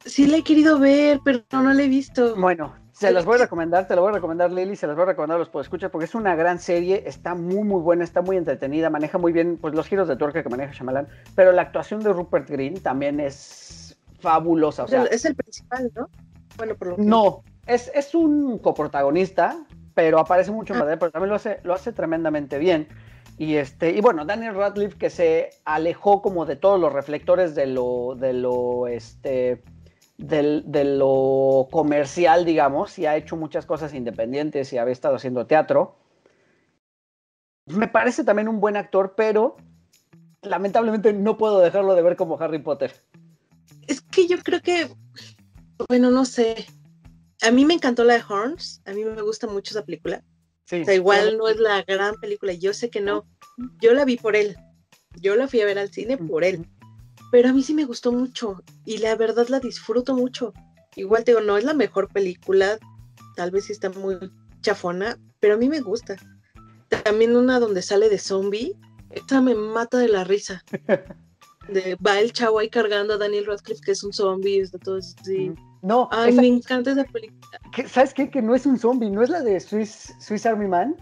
Sí la he querido ver, pero no la he visto.
Bueno, se las voy a recomendar, te la voy a recomendar Lili, se las voy a recomendar a los escuchar porque es una gran serie, está muy muy buena, está muy entretenida, maneja muy bien pues los giros de tuerca que maneja Shyamalan, pero la actuación de Rupert Green también es fabulosa. O sea,
es el principal, ¿no? Bueno, por lo que...
No, es, un coprotagonista, pero aparece mucho ah. pero también lo hace, lo hace tremendamente bien. Y, este, y bueno, Daniel Radcliffe que se alejó como de todos los reflectores de lo, de lo, este, de lo comercial, digamos, y ha hecho muchas cosas independientes y había estado haciendo teatro. Me parece también un buen actor, pero lamentablemente no puedo dejarlo de ver como Harry Potter.
Es que yo creo que, bueno, no sé, a mí me encantó la de Horns, a mí me gusta mucho esa película. o sea, igual no es la gran película, yo sé que no. Yo la vi por él, yo la fui a ver al cine por él, pero a mí sí me gustó mucho y la verdad la disfruto mucho. Igual te digo, no es la mejor película, tal vez sí está muy chafona, pero a mí me gusta. También una donde sale de zombie, esta me mata de la risa. De, va el chavo ahí cargando a Daniel Radcliffe, que es un zombie, está todo así.
No.
Ay, me encanta esa película.
¿Sabes qué? Que no es un zombie, no es la de Swiss, Swiss Army Man.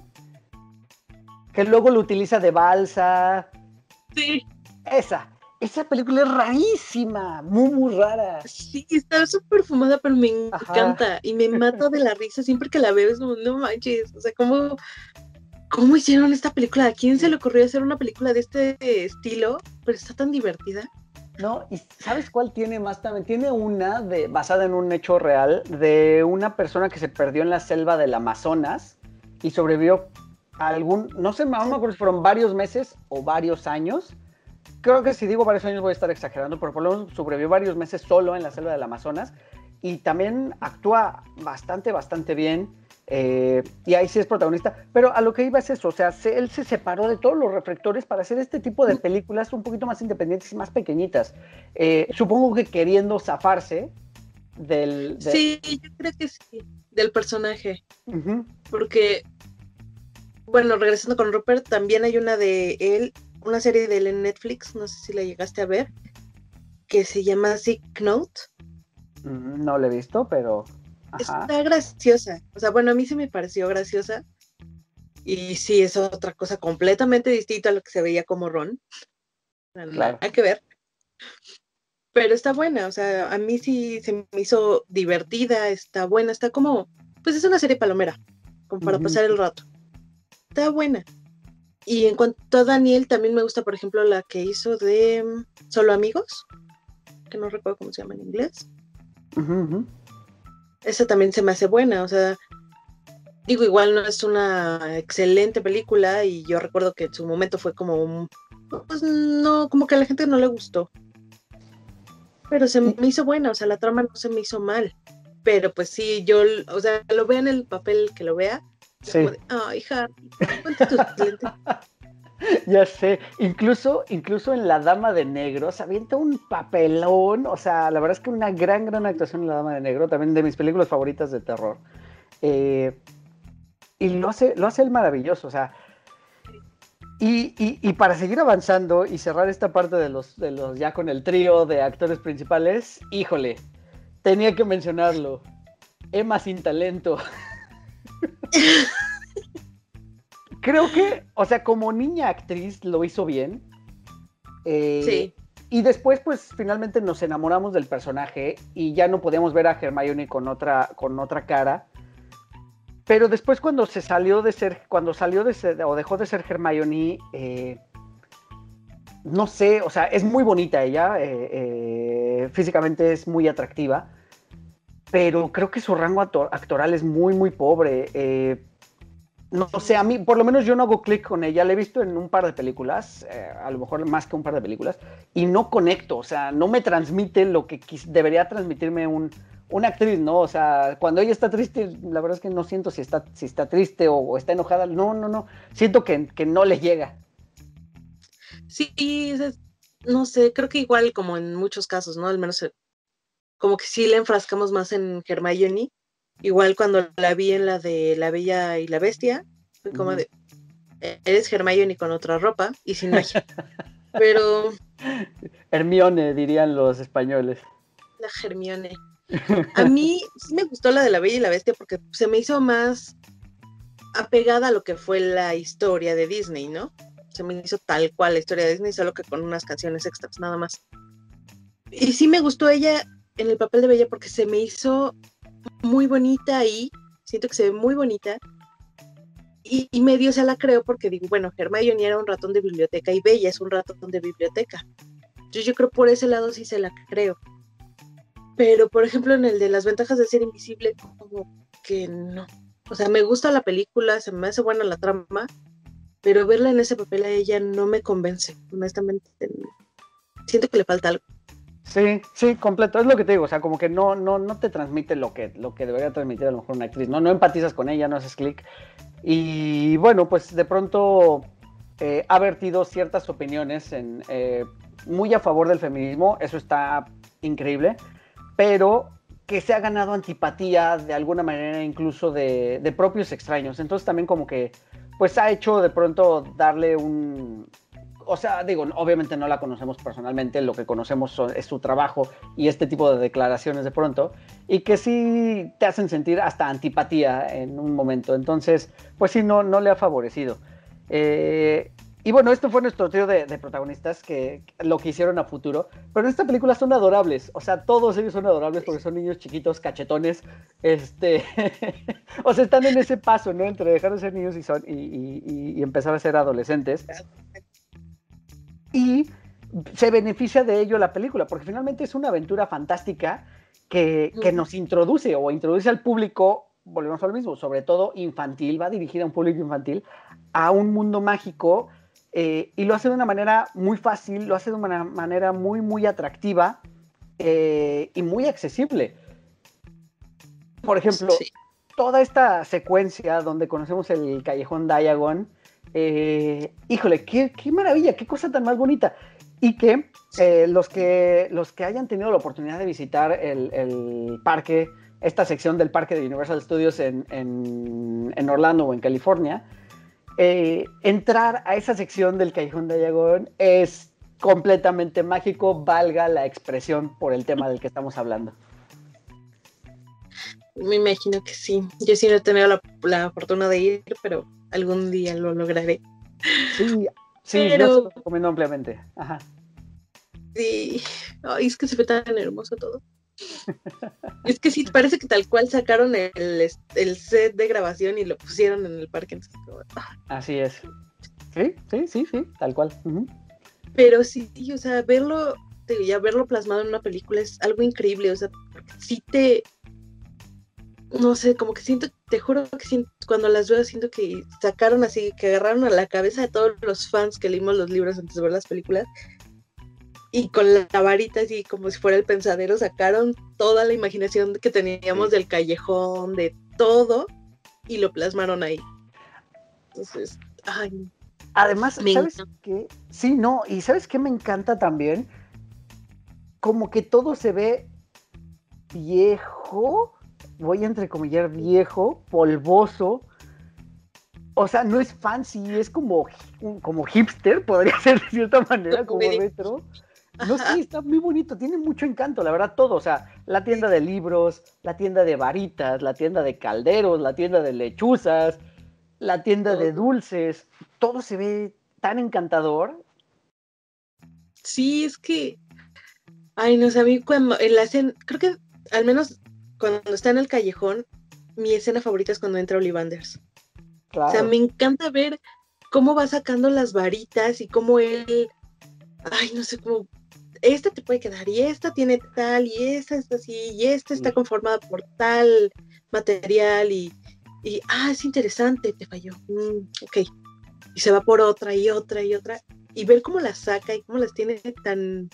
Que luego lo utiliza de balsa.
Sí.
Esa. Esa película es rarísima, muy, muy rara.
Sí, está súper fumada, pero me encanta. Y me mata de la risa siempre que la veo. Es como, no manches. O sea, ¿cómo, ¿cómo hicieron esta película? ¿A quién se le ocurrió hacer una película de este estilo? Pero está tan divertida.
No, y ¿sabes cuál tiene más también? Tiene una de, basada en un hecho real de una persona que se perdió en la selva del Amazonas y sobrevivió algún, no sé, no me acuerdo si fueron varios meses o varios años. Creo que si digo varios años voy a estar exagerando, pero por lo menos sobrevivió varios meses solo en la selva del Amazonas y también actúa bastante, bastante bien. Eh, y ahí sí es protagonista. Pero a lo que iba es eso, o sea, él se separó de todos los reflectores para hacer este tipo de películas un poquito más independientes y más pequeñitas. Eh, supongo que queriendo zafarse del,
Sí, yo creo que sí, del personaje. Porque, bueno, regresando con Rupert, también hay una de él, una serie de él en Netflix, no sé si la llegaste a ver, que se llama Sick Note.
Mm, no la he visto, pero
Está graciosa. O sea, bueno, a mí sí me pareció graciosa. Y sí, es otra cosa completamente distinta a lo que se veía como Ron. Hay que ver. Pero está buena, o sea, a mí sí se me hizo divertida, está buena, está como, pues es una serie palomera, como para pasar el rato. Está buena. Y en cuanto a Daniel, también me gusta, por ejemplo, la que hizo de mm, Solo Amigos, que no recuerdo cómo se llama en inglés esa también se me hace buena, o sea, digo, igual no es una excelente película y yo recuerdo que en su momento fue como, pues no, como que a la gente no le gustó. Pero se me hizo buena, o sea, la trama no se me hizo mal. Pero pues sí, yo, o sea, lo vea en el papel que lo vea. Sí. Ay, Harry,
ya sé, incluso, incluso en La Dama de Negro se avienta un papelón, o sea, la verdad es que una gran, gran actuación en La Dama de Negro, también de mis películas favoritas de terror. Eh, y lo hace, lo hace el maravilloso, o sea, y, para seguir avanzando y cerrar esta parte de los, de los ya con el trío de actores principales, híjole, tenía que mencionarlo. Emma sin talento. creo que, o sea, como niña actriz lo hizo bien. Eh, sí. Y después, pues, finalmente nos enamoramos del personaje y ya no podíamos ver a Hermione con otra, con otra cara. Pero después cuando se salió de ser, cuando salió de ser, o dejó de ser Hermione, eh, no sé, o sea, es muy bonita ella, eh, físicamente es muy atractiva, pero creo que su rango actoral es muy, muy pobre no sé, a mí, por lo menos yo no hago clic con ella. La he visto en un par de películas, eh, a lo mejor más que un par de películas, y no conecto, o sea, no me transmite lo que debería transmitirme un, una actriz, ¿no? O sea, cuando ella está triste, la verdad es que no siento si está, si está triste o, está enojada. No, no, no. Siento que, que, no le llega.
Sí, no sé, creo que igual como en muchos casos, ¿no? Al menos eh, como que sí le enfrascamos más en Hermione Igual cuando la vi en la de La Bella y la Bestia, fue como de, eres Hermione con otra ropa y sin magia. Pero...
Hermione, dirían los españoles.
La Hermione. A mí sí me gustó la de La Bella y la Bestia porque se me hizo más apegada a lo que fue la historia de Disney, ¿no? Se me hizo tal cual la historia de Disney, solo que con unas canciones extras, nada más. Y sí me gustó ella en el papel de Bella porque se me hizo muy bonita ahí, siento que se ve muy bonita. Y, medio se la creo porque digo, bueno, Hermione era un ratón de biblioteca y Bella es un ratón de biblioteca. Entonces yo creo por ese lado sí se la creo. Pero, por ejemplo, en el de las ventajas de ser invisible, como que no. O sea, me gusta la película, se me hace buena la trama, pero verla en ese papel a ella no me convence, honestamente. Siento que le falta algo.
Sí, sí, completo. Es lo que te digo, o sea, como que no, no, no te transmite lo que, lo que debería transmitir a lo mejor una actriz, ¿no? No empatizas con ella, no haces clic. Y bueno, pues de pronto eh, ha vertido ciertas opiniones en, eh, muy a favor del feminismo, eso está increíble, pero que se ha ganado antipatía de alguna manera incluso de, de propios extraños. Entonces también como que pues ha hecho de pronto darle un, o sea, digo, obviamente no la conocemos personalmente, lo que conocemos es su trabajo y este tipo de declaraciones de pronto, y que sí te hacen sentir hasta antipatía en un momento. Entonces, pues sí, no, no le ha favorecido. Eh, y bueno, esto fue nuestro trío de, protagonistas que lo que hicieron a futuro. Pero en esta película son adorables. O sea, todos ellos son adorables porque son niños chiquitos, cachetones. Este. o sea, están en ese paso, ¿no? Entre dejar de ser niños y, son, y empezar a ser adolescentes y se beneficia de ello la película, porque finalmente es una aventura fantástica que, nos introduce o introduce al público, volvemos al mismo, sobre todo infantil, va dirigida a un público infantil, a un mundo mágico eh, y lo hace de una manera muy fácil, lo hace de una manera muy, muy atractiva eh, y muy accesible. por ejemplo, toda esta secuencia donde conocemos el callejón Diagon, eh, híjole, qué, maravilla, qué cosa tan más bonita. Y que, eh, los que los que hayan tenido la oportunidad de visitar el, parque, esta sección del parque de Universal Studios en, en, Orlando o en California, eh, entrar a esa sección del Callejón Diagon es completamente mágico, valga la expresión por el tema del que estamos hablando.
Me imagino que sí. Yo sí no he tenido la, fortuna de ir, pero algún día lo lograré.
Sí, sí, yo lo recomiendo ampliamente. Ajá.
Sí, Ay, es que se ve tan hermoso todo. es que sí, parece que tal cual sacaron el, set de grabación y lo pusieron en el parque.
Ah. Así es. Sí, sí, sí, sí, tal cual.
Pero sí, o sea, verlo, ya verlo plasmado en una película es algo increíble, o sea, sí te, no sé, como que siento, te juro que cuando las veo siento que sacaron así, que agarraron a la cabeza de todos los fans que leímos los libros antes de ver las películas y con la varita así como si fuera el pensadero sacaron toda la imaginación que teníamos del callejón, de todo y lo plasmaron ahí. Entonces, ay.
Además, ¿sabes qué? Sí, no, y ¿sabes qué me encanta también? Como que todo se ve viejo, voy a entrecomillar viejo, polvoso. O sea, no es fancy, es como, como hipster, podría ser de cierta manera, como retro. No sé, está muy bonito, tiene mucho encanto, la verdad, todo. O sea, la tienda de libros, la tienda de varitas, la tienda de calderos, la tienda de lechuzas, la tienda de dulces, todo se ve tan encantador.
Sí, es que. Ay, no sé, a mí cuando en la escena, creo que al menos cuando está en el callejón, mi escena favorita es cuando entra Ollivanders. O sea, me encanta ver cómo va sacando las varitas y cómo él, ay, no sé cómo, esta te puede quedar y esta tiene tal y esta está así y esta está conformada por tal material y, y ah, es interesante, te falló, mm, ok. Y se va por otra y otra y otra y ver cómo las saca y cómo las tiene tan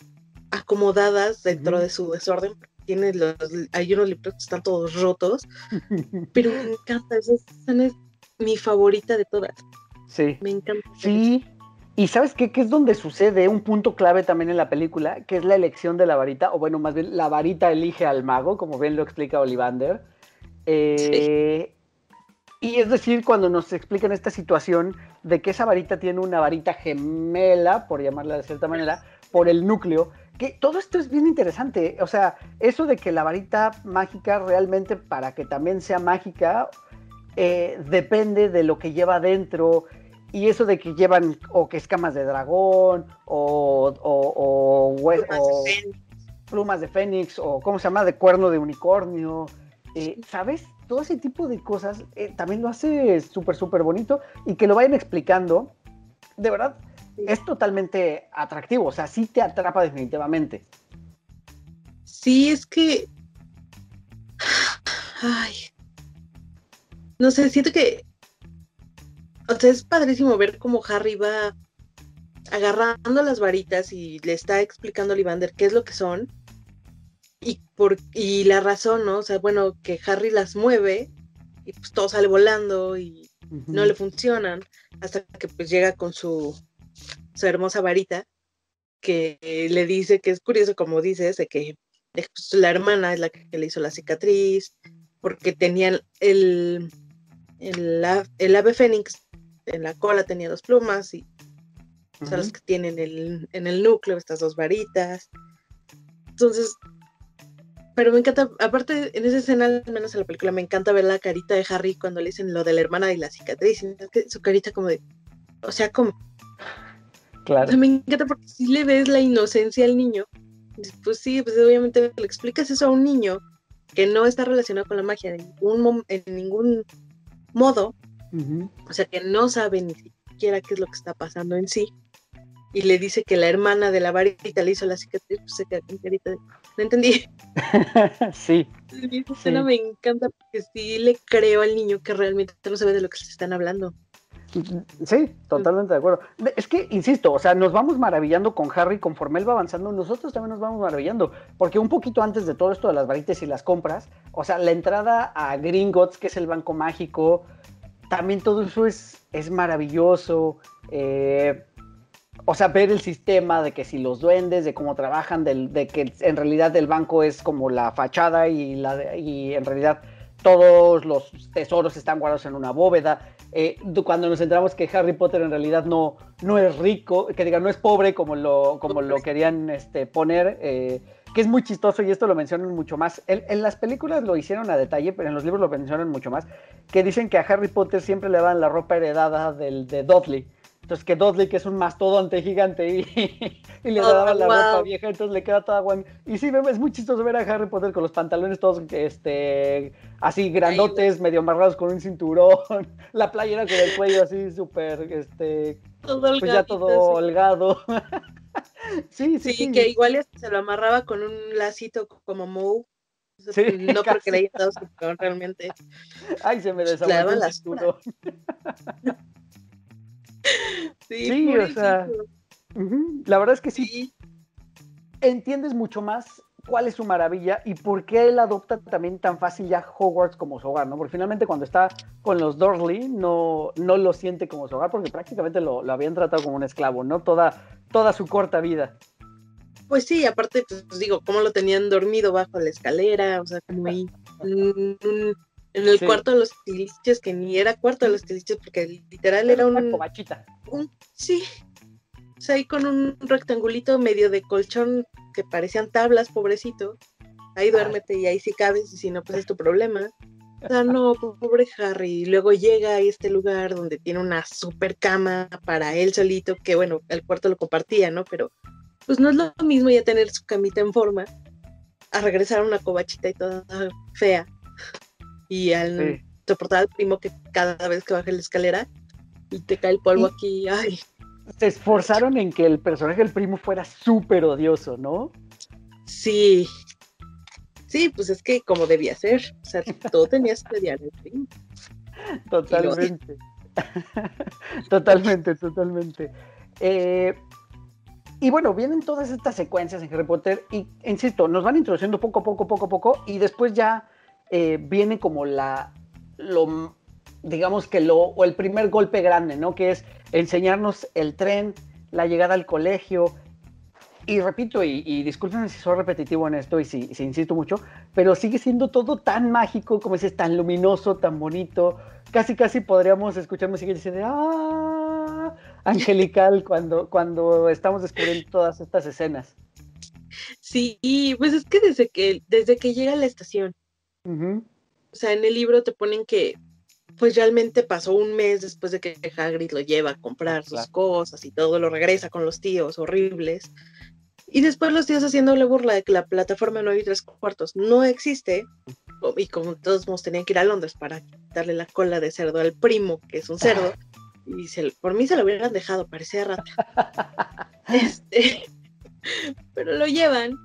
acomodadas dentro de su desorden tiene los, hay unos libros que están todos rotos, pero me encanta, esa es mi favorita de todas.
Sí.
Me encanta.
Sí. Y sabes qué? Que es donde sucede un punto clave también en la película, que es la elección de la varita, o bueno, más bien la varita elige al mago, como bien lo explica Olivander. Eh, y es decir, cuando nos explican esta situación de que esa varita tiene una varita gemela, por llamarla de cierta manera, por el núcleo, que todo esto es bien interesante. O sea, eso de que la varita mágica realmente para que también sea mágica eh, depende de lo que lleva dentro. Y eso de que llevan o que escamas de dragón o, o, plumas, de fénix o cómo se llama de cuerno de unicornio. Eh, ¿Sabes? Todo ese tipo de cosas eh, también lo hace súper, súper bonito y que lo vayan explicando. De verdad, es totalmente atractivo, o sea, sí te atrapa definitivamente.
Sí, es que... Ay. No sé, siento que... O sea, es padrísimo ver cómo Harry va agarrando las varitas y le está explicando a Livander qué es lo que son y, por, y la razón, ¿no? O sea, bueno, que Harry las mueve y pues todo sale volando y no le funcionan hasta que pues llega con su su hermosa varita, que le dice que es curioso, como dices, de que pues, la hermana es la que le hizo la cicatriz, porque tenían el, el, ave fénix en la cola tenía dos plumas y son las que tienen el, en el núcleo estas dos varitas. Entonces, pero me encanta, aparte en esa escena, al menos en la película, me encanta ver la carita de Harry cuando le dicen lo de la hermana y la cicatriz. su carita como de, o sea, como,
Claro.
me encanta porque si le ves la inocencia al niño, pues sí, pues obviamente le explicas eso a un niño que no está relacionado con la magia en ningún, en ningún modo, o sea, que no sabe ni siquiera qué es lo que está pasando en sí, y le dice que la hermana de la varita le hizo la cicatriz, pues se queda con carita de, no entendí.
sí.
Esa escena me encanta porque sí le creo al niño que realmente no sabe de lo que se están hablando.
Sí, totalmente de acuerdo. Es que, insisto, o sea, nos vamos maravillando con Harry conforme él va avanzando, nosotros también nos vamos maravillando, porque un poquito antes de todo esto de las varitas y las compras, o sea, la entrada a Gringotts, que es el banco mágico, también todo eso es, maravilloso. Eh, o sea, ver el sistema de que si los duendes, de cómo trabajan, de que en realidad el banco es como la fachada y en realidad todos los tesoros están guardados en una bóveda. Eh, cuando nos enteramos que Harry Potter en realidad no, no es rico, que diga, no es pobre como lo, como lo querían este, poner, eh, que es muy chistoso y esto lo mencionan mucho más. En, las películas lo hicieron a detalle, pero en los libros lo mencionan mucho más, que dicen que a Harry Potter siempre le dan la ropa heredada del, de Dudley. Entonces que Dudley, que es un mastodonte gigante, y, y le daban la ropa vieja, entonces le queda toda guay. Y sí, es muy chistoso ver a Harry Potter con los pantalones todos este, así grandotes, medio amarrados con un cinturón, la playera con el cuello así súper, este,
todo
pues ya todo holgado.
sí, sí, sí, que igual se lo amarraba con un lacito como Moe. no creo que le haya dado su realmente.
Ay, se me desabonó el cinturón. Sí, o sea, la verdad es que sí. Entiendes mucho más cuál es su maravilla y por qué él adopta también tan fácil ya Hogwarts como su hogar, ¿no? Porque finalmente cuando está con los Dursley no, no lo siente como su hogar porque prácticamente lo, habían tratado como un esclavo, ¿no? Toda, toda su corta vida.
Pues sí, aparte, pues digo, cómo lo tenían dormido bajo la escalera, o sea, como ahí, en el cuarto de los tiliches, que ni era cuarto de los tiliches, porque literal era un.
Una
Un, sí. O sea, ahí con un rectangulito medio de colchón que parecían tablas, pobrecito. Ahí duérmete y ahí sí cabes, y si no, pues es tu problema. O sea, no, pobre Harry. Y luego llega a este lugar donde tiene una super cama para él solito, que bueno, el cuarto lo compartía, ¿no? Pero pues no es lo mismo ya tener su camita en forma a regresar a una cobachita y toda fea y al soportar al primo que cada vez que baja la escalera y te cae el polvo aquí, ay.
Se esforzaron en que el personaje del primo fuera súper odioso, ¿no?
Sí. Sí, pues es que como debía ser. O sea, todo tenías que odiar al primo.
Totalmente. totalmente, totalmente. Eh, y bueno, vienen todas estas secuencias en Harry Potter y, insisto, nos van introduciendo poco a poco, poco a poco y después ya eh, viene como la, lo, digamos que lo, o el primer golpe grande, ¿no? Que es enseñarnos el tren, la llegada al colegio. Y repito, y, y disculpen si soy repetitivo en esto y si, si, insisto mucho, pero sigue siendo todo tan mágico, como dices, tan luminoso, tan bonito. Casi, casi podríamos escuchar música y decir, ¡ah! Angelical cuando, cuando estamos descubriendo todas estas escenas.
Sí, pues es que desde que, desde que llega a la estación, o sea, en el libro te ponen que pues realmente pasó un mes después de que Hagrid lo lleva a comprar sus cosas y todo, lo regresa con los tíos horribles. Y después los tíos haciéndole burla de que la plataforma 9 y 3 cuartos no existe. Y como todos tenían que ir a Londres para darle la cola de cerdo al primo, que es un cerdo. Y se, por mí se lo hubieran dejado, parecía rata. este, pero lo llevan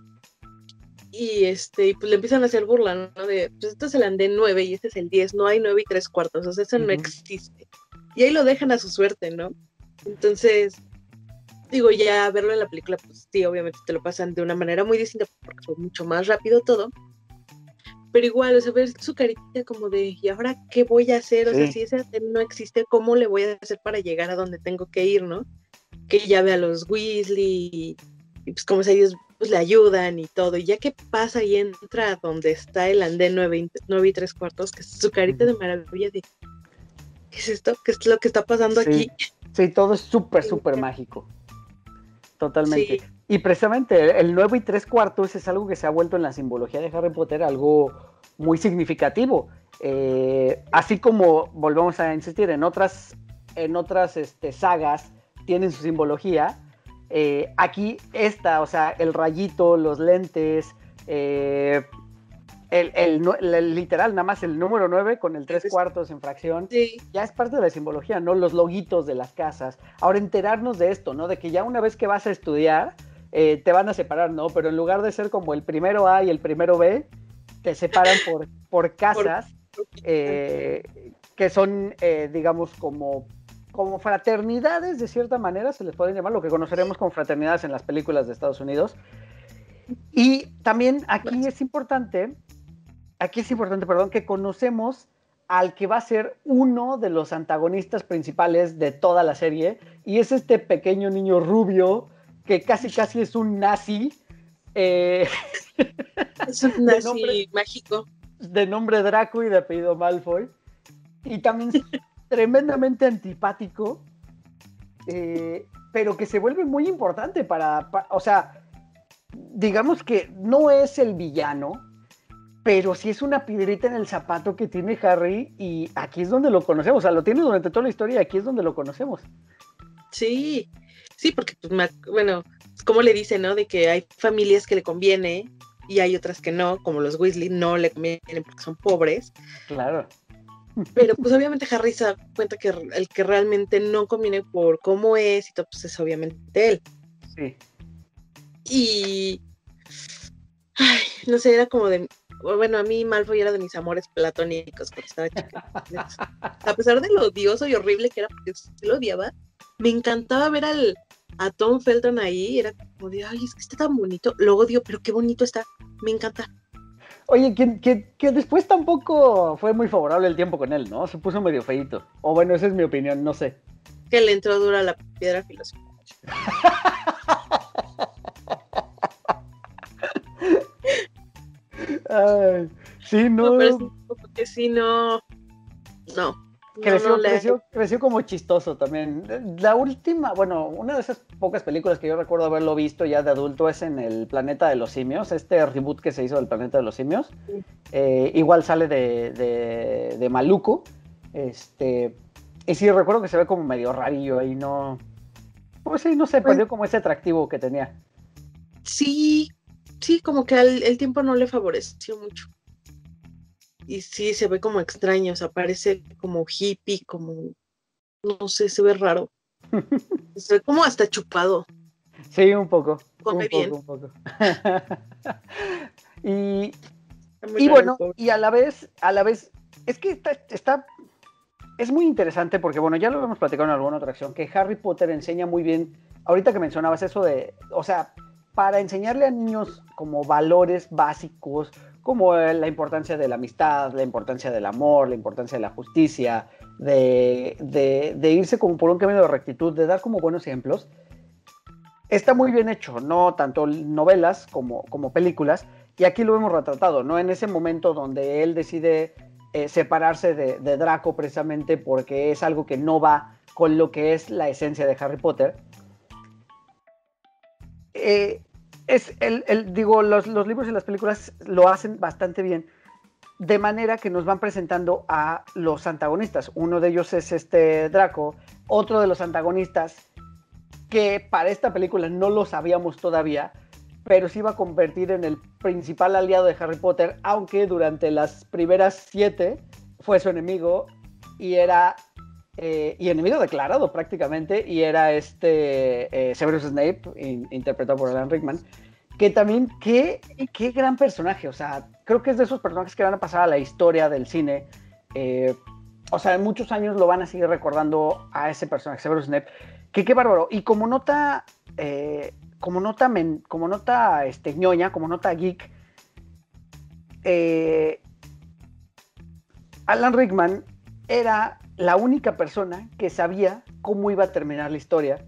y este, pues le empiezan a hacer burla, ¿no? De, pues este es el andén 9 y este es el 10, no hay 9 y 3 cuartos, o sea, eso no existe. Y ahí lo dejan a su suerte, ¿no? Entonces, digo, ya verlo en la película, pues sí, obviamente te lo pasan de una manera muy distinta porque fue mucho más rápido todo. Pero igual, o sea, ver su carita como de, ¿y ahora qué voy a hacer? O sea, si ese andén no existe, ¿cómo le voy a hacer para llegar a donde tengo que ir, no? Que ya ve a los Weasley y, pues como si ellos pues le ayudan y todo. Y ya que pasa y entra donde está el andén 9, y 3 cuartos, que es su carita de maravilla de ¿qué es esto? ¿Qué es lo que está pasando aquí?
Sí, todo es súper, súper mágico. Totalmente. Y precisamente el 9 y 3 cuartos es algo que se ha vuelto en la simbología de Harry Potter algo muy significativo. Eh, así como volvemos a insistir en otras, en otras este, sagas tienen su simbología, eh, aquí esta, o sea, el rayito, los lentes, eh, el, literal, nada más el número 9 con el 3 cuartos en fracción, ya es parte de la simbología, ¿no? Los loguitos de las casas. Ahora enterarnos de esto, ¿no? De que ya una vez que vas a estudiar, eh, te van a separar, ¿no? Pero en lugar de ser como el primero A y el primero B, te separan por, por casas que son, digamos, como como fraternidades, de cierta manera, se les pueden llamar, lo que conoceremos como fraternidades en las películas de Estados Unidos. Y también aquí es importante, aquí es importante, perdón, que conocemos al que va a ser uno de los antagonistas principales de toda la serie, y es este pequeño niño rubio que casi casi es un nazi.
Eh, es un nazi mágico.
De nombre Draco y de apellido Malfoy. Y también tremendamente antipático, eh, pero que se vuelve muy importante para, o sea, digamos que no es el villano, pero sí es una piedrita en el zapato que tiene Harry y aquí es donde lo conocemos, o sea, lo tiene durante toda la historia y aquí es donde lo conocemos.
Sí, sí, porque, pues, bueno, como le dice, ¿no? De que hay familias que le conviene y hay otras que no, como los Weasley, no le convienen porque son pobres.
Claro.
Pero pues obviamente Harry se da cuenta que el que realmente no conviene por cómo es y todo, pues es obviamente él.
Sí.
Y... Ay, no sé, era como de... Bueno, a mí Malfoy era de mis amores platónicos cuando estaba chica. A pesar de lo odioso y horrible que era, porque se lo odiaba, me encantaba ver al, a Tom Felton ahí. Era como de, ay, es que está tan bonito. Lo odio, pero qué bonito está. Me encanta.
Oye, que, que, después tampoco fue muy favorable el tiempo con él, ¿no? Se puso medio feito. O bueno, esa es mi opinión, no sé.
Que le entró dura la piedra filosofal.
sí, no.
No, porque sí, no. No.
Creció, creció, como chistoso también. La última, bueno, una de esas pocas películas que yo recuerdo haberlo visto ya de adulto es en El Planeta de los Simios, este reboot que se hizo del Planeta de los Simios. Eh, igual sale de, de, Maluco. Este, y sí, recuerdo que se ve como medio rarillo ahí, no. Pues sí, no sé, perdió como ese atractivo que tenía.
Sí, sí, como que el tiempo no le favoreció mucho y sí se ve como extraño, o sea, parece como hippie, como, no sé, se ve raro. se ve como hasta chupado.
Sí, un poco.
Come bien. un
poco. y, y bueno, y a la vez, a la vez, es que está, está, es muy interesante porque, bueno, ya lo hemos platicado en alguna otra acción, que Harry Potter enseña muy bien, ahorita que mencionabas eso de, o sea, para enseñarle a niños como valores básicos, como la importancia de la amistad, la importancia del amor, la importancia de la justicia, de, irse como por un camino de rectitud, de dar como buenos ejemplos, está muy bien hecho, no tanto novelas como, como películas, y aquí lo hemos retratado, ¿no? En ese momento donde él decide eh, separarse de, Draco precisamente porque es algo que no va con lo que es la esencia de Harry Potter. Eh, es el, digo, los, libros y las películas lo hacen bastante bien, de manera que nos van presentando a los antagonistas. Uno de ellos es este Draco, otro de los antagonistas que para esta película no lo sabíamos todavía, pero se iba a convertir en el principal aliado de Harry Potter, aunque durante las primeras siete fue su enemigo y era eh, y enemigo declarado prácticamente, y era este eh, Severus Snape, interpretado por Alan Rickman, que también, qué, qué gran personaje, o sea, creo que es de esos personajes que van a pasar a la historia del cine. Eh, o sea, en muchos años lo van a seguir recordando a ese personaje, Severus Snape, que qué bárbaro. Y como nota, como nota, como nota este, ñoña, como nota geek, Alan Rickman era la única persona que sabía cómo iba a terminar la historia,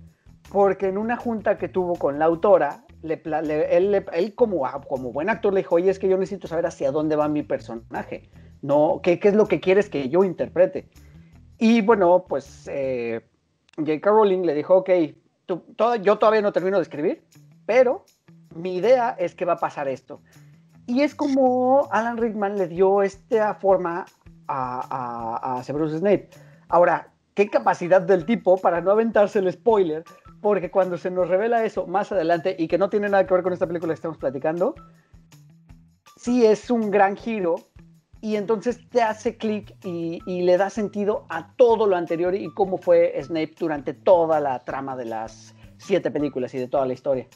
porque en una junta que tuvo con la autora, él, como, ah, como buen actor le dijo, oye, es que yo necesito saber hacia dónde va mi personaje, ¿no? ¿Qué, qué es lo que quieres que yo interprete? Y bueno, pues eh, J.K. Rowling le dijo, ok, yo todavía no termino de escribir, pero mi idea es que va a pasar esto. Y es como Alan Rickman le dio esta forma a, a, Severus Snape. Ahora, qué capacidad del tipo para no aventarse el spoiler, porque cuando se nos revela eso más adelante y que no tiene nada que ver con esta película que estamos platicando, sí es un gran giro y entonces te hace clic y, y, le da sentido a todo lo anterior y cómo fue Snape durante toda la trama de las siete películas y de toda la historia.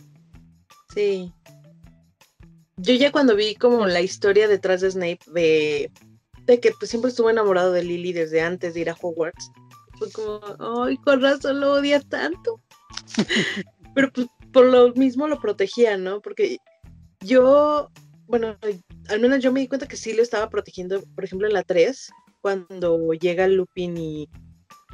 Sí. Yo ya cuando vi como la historia detrás de Snape, de de que pues, siempre estuvo enamorado de Lily desde antes de ir a Hogwarts. fue como, ay, con razón lo odia tanto. Pero pues por lo mismo lo protegía, ¿no? Porque yo, bueno, al menos yo me di cuenta que sí lo estaba protegiendo, por ejemplo, en la 3, cuando llega Lupin y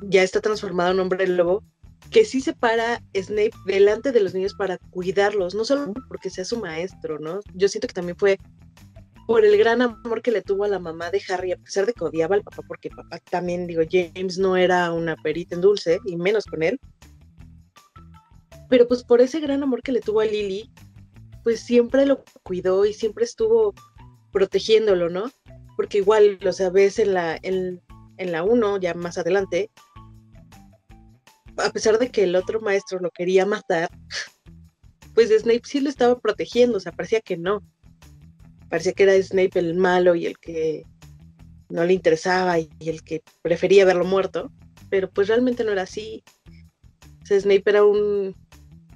ya está transformado en hombre lobo, que sí se para Snape delante de los niños para cuidarlos, no solo porque sea su maestro, ¿no? Yo siento que también fue por el gran amor que le tuvo a la mamá de Harry, a pesar de que odiaba al papá, porque papá también, digo, James no era una perita en dulce, y menos con él. Pero pues por ese gran amor que le tuvo a Lily, pues siempre lo cuidó y siempre estuvo protegiéndolo, ¿no? Porque igual, o sea, ves en la, en, en la 1, ya más adelante, a pesar de que el otro maestro lo quería matar, pues Snape sí lo estaba protegiendo, o sea, parecía que no. Parecía que era Snape el malo y el que no le interesaba y, el que prefería verlo muerto, pero pues realmente no era así. O sea, Snape era un,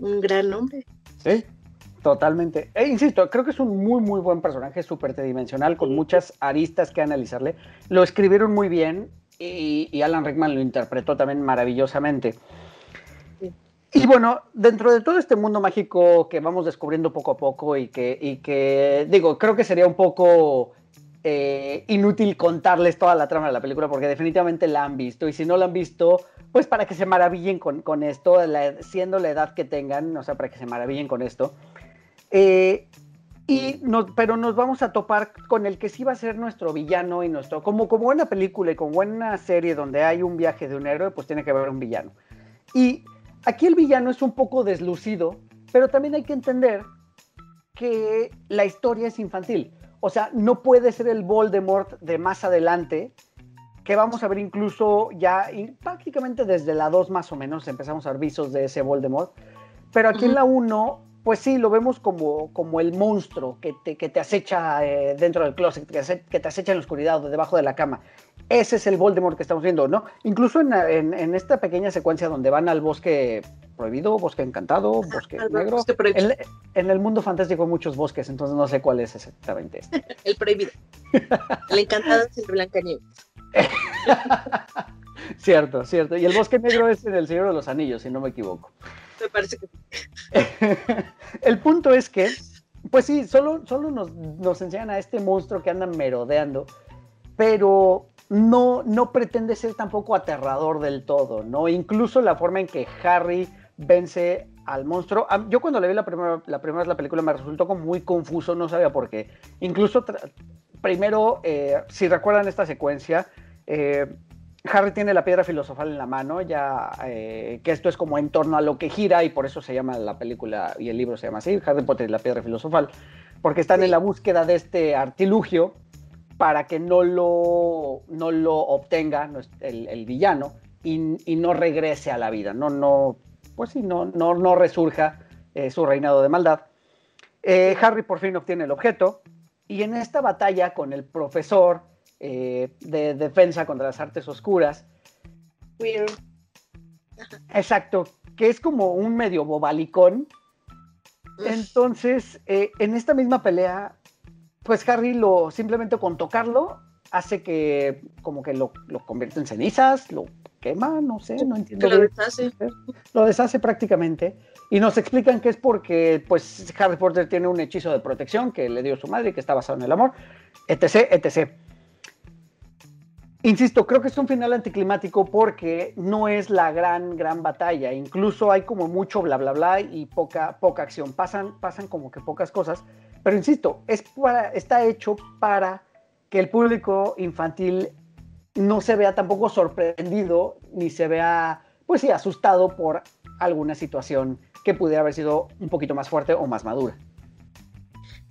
un gran hombre.
Sí, totalmente. E insisto, creo que es un muy, muy buen personaje, súper tridimensional, con muchas aristas que analizarle. Lo escribieron muy bien y, Alan Rickman lo interpretó también maravillosamente. Y bueno, dentro de todo este mundo mágico que vamos descubriendo poco a poco y que, digo, creo que sería un poco eh, inútil contarles toda la trama de la película porque definitivamente la han visto y si no la han visto, pues para que se maravillen con, con esto, siendo la edad que tengan, o sea, para que se maravillen con esto. Eh, y pero nos vamos a topar con el que sí va a ser nuestro villano y nuestro. Como, como buena película y como buena serie donde hay un viaje de un héroe, pues tiene que haber un villano. Y aquí el villano es un poco deslucido, pero también hay que entender que la historia es infantil. O sea, no puede ser el Voldemort de más adelante, que vamos a ver incluso ya prácticamente desde la 2 más o menos empezamos a ver visos de ese Voldemort. Pero aquí en la 1 pues sí, lo vemos como, como el monstruo que te, que te acecha eh, dentro del closet, que, te acecha en la oscuridad o debajo de la cama. Ese es el Voldemort que estamos viendo, ¿no? Incluso en, en, esta pequeña secuencia donde van al bosque prohibido, bosque encantado, bosque negro. en, el mundo fantástico hay muchos bosques, entonces no sé cuál es exactamente este.
el prohibido. el encantado es el Blancanieves.
cierto, cierto. Y el bosque negro es en el Señor de los Anillos, si no me equivoco.
Me parece que
El punto es que, pues sí, solo, solo nos, nos, enseñan a este monstruo que anda merodeando, pero no, no pretende ser tampoco aterrador del todo, ¿no? Incluso la forma en que Harry vence al monstruo. Yo cuando le vi la primera, la primera vez la película me resultó como muy confuso, no sabía por qué. Incluso primero, eh, si recuerdan esta secuencia, eh, Harry tiene la piedra filosofal en la mano, ya eh, que esto es como en torno a lo que gira y por eso se llama la película y el libro se llama así, Harry Potter y la piedra filosofal, porque están en la búsqueda de este artilugio para que no lo, no lo obtenga el, villano y, no regrese a la vida, no, no, pues sí, no, no, no resurja eh, su reinado de maldad. Eh, Harry por fin obtiene el objeto y en esta batalla con el profesor, eh, de defensa contra las artes oscuras. Exacto, que es como un medio bobalicón. Entonces, eh, en esta misma pelea, pues Harry lo simplemente con tocarlo hace que como que lo, convierte en cenizas, lo quema, no sé, no entiendo.
lo deshace.
Lo deshace prácticamente. Y nos explican que es porque pues Harry Potter tiene un hechizo de protección que le dio su madre, que está basado en el amor, etc, etc. Insisto, creo que es un final anticlimático porque no es la gran, gran batalla. Incluso hay como mucho bla, bla, bla y poca, poca acción. Pasan, pasan como que pocas cosas. Pero insisto, es para, está hecho para que el público infantil no se vea tampoco sorprendido ni se vea, pues sí, asustado por alguna situación que pudiera haber sido un poquito más fuerte o más madura.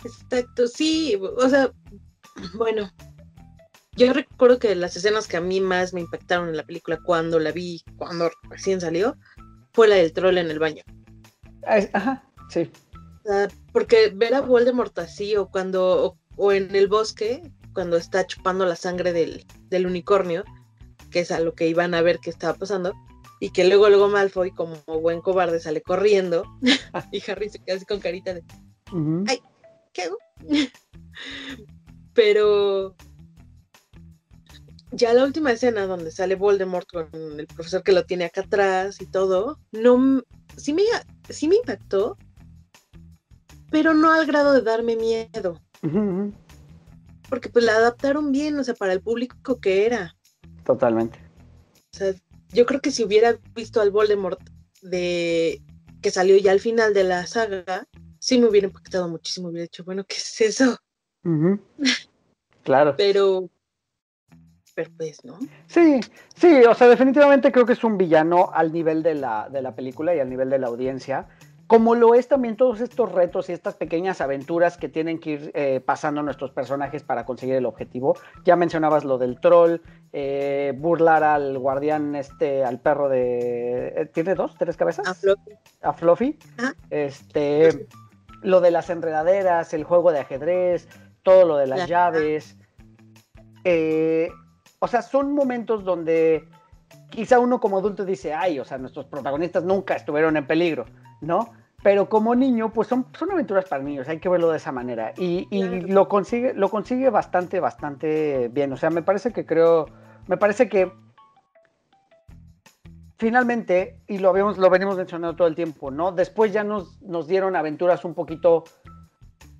Exacto, sí, o sea, bueno, yo recuerdo que las escenas que a mí más me impactaron en la película cuando la vi, cuando recién salió, fue la del troll en el baño.
Ajá, sí.
Porque ver a Voldemort así o cuando, o, en el bosque, cuando está chupando la sangre del, del, unicornio, que es a lo que iban a ver qué estaba pasando, y que luego, luego Malfoy, como buen cobarde, sale corriendo, y Harry se queda así con carita de, ay, ¿qué hago? Pero ya la última escena donde sale Voldemort con el profesor que lo tiene acá atrás y todo, no, sí me, sí me impactó, pero no al grado de darme miedo. Porque pues la adaptaron bien, o sea, para el público que era.
Totalmente.
O sea, yo creo que si hubiera visto al Voldemort de que salió ya al final de la saga, sí me hubiera impactado muchísimo, hubiera dicho, bueno, ¿qué es eso?
Claro.
Pero, pero pues, ¿no?
Sí, sí, o sea, definitivamente creo que es un villano al nivel de la, de la película y al nivel de la audiencia como lo es también todos estos retos y estas pequeñas aventuras que tienen que ir eh, pasando nuestros personajes para conseguir el objetivo. Ya mencionabas lo del troll, eh, burlar al guardián, este, al perro de... Eh, ¿Tiene dos, tres cabezas?
A Fluffy.
A Fluffy. Este, lo de las enredaderas, el juego de ajedrez, todo lo de las llaves. o sea, son momentos donde quizá uno como adulto dice, ay, o sea, nuestros protagonistas nunca estuvieron en peligro ¿no? Pero como niño, pues son, son aventuras para niños, hay que verlo de esa manera. Y, lo, consigue, lo consigue bastante, bastante bien. O sea, me parece que creo, me parece que finalmente, y lo, habíamos, lo venimos mencionando todo el tiempo, ¿no? Después ya nos, nos dieron aventuras un poquito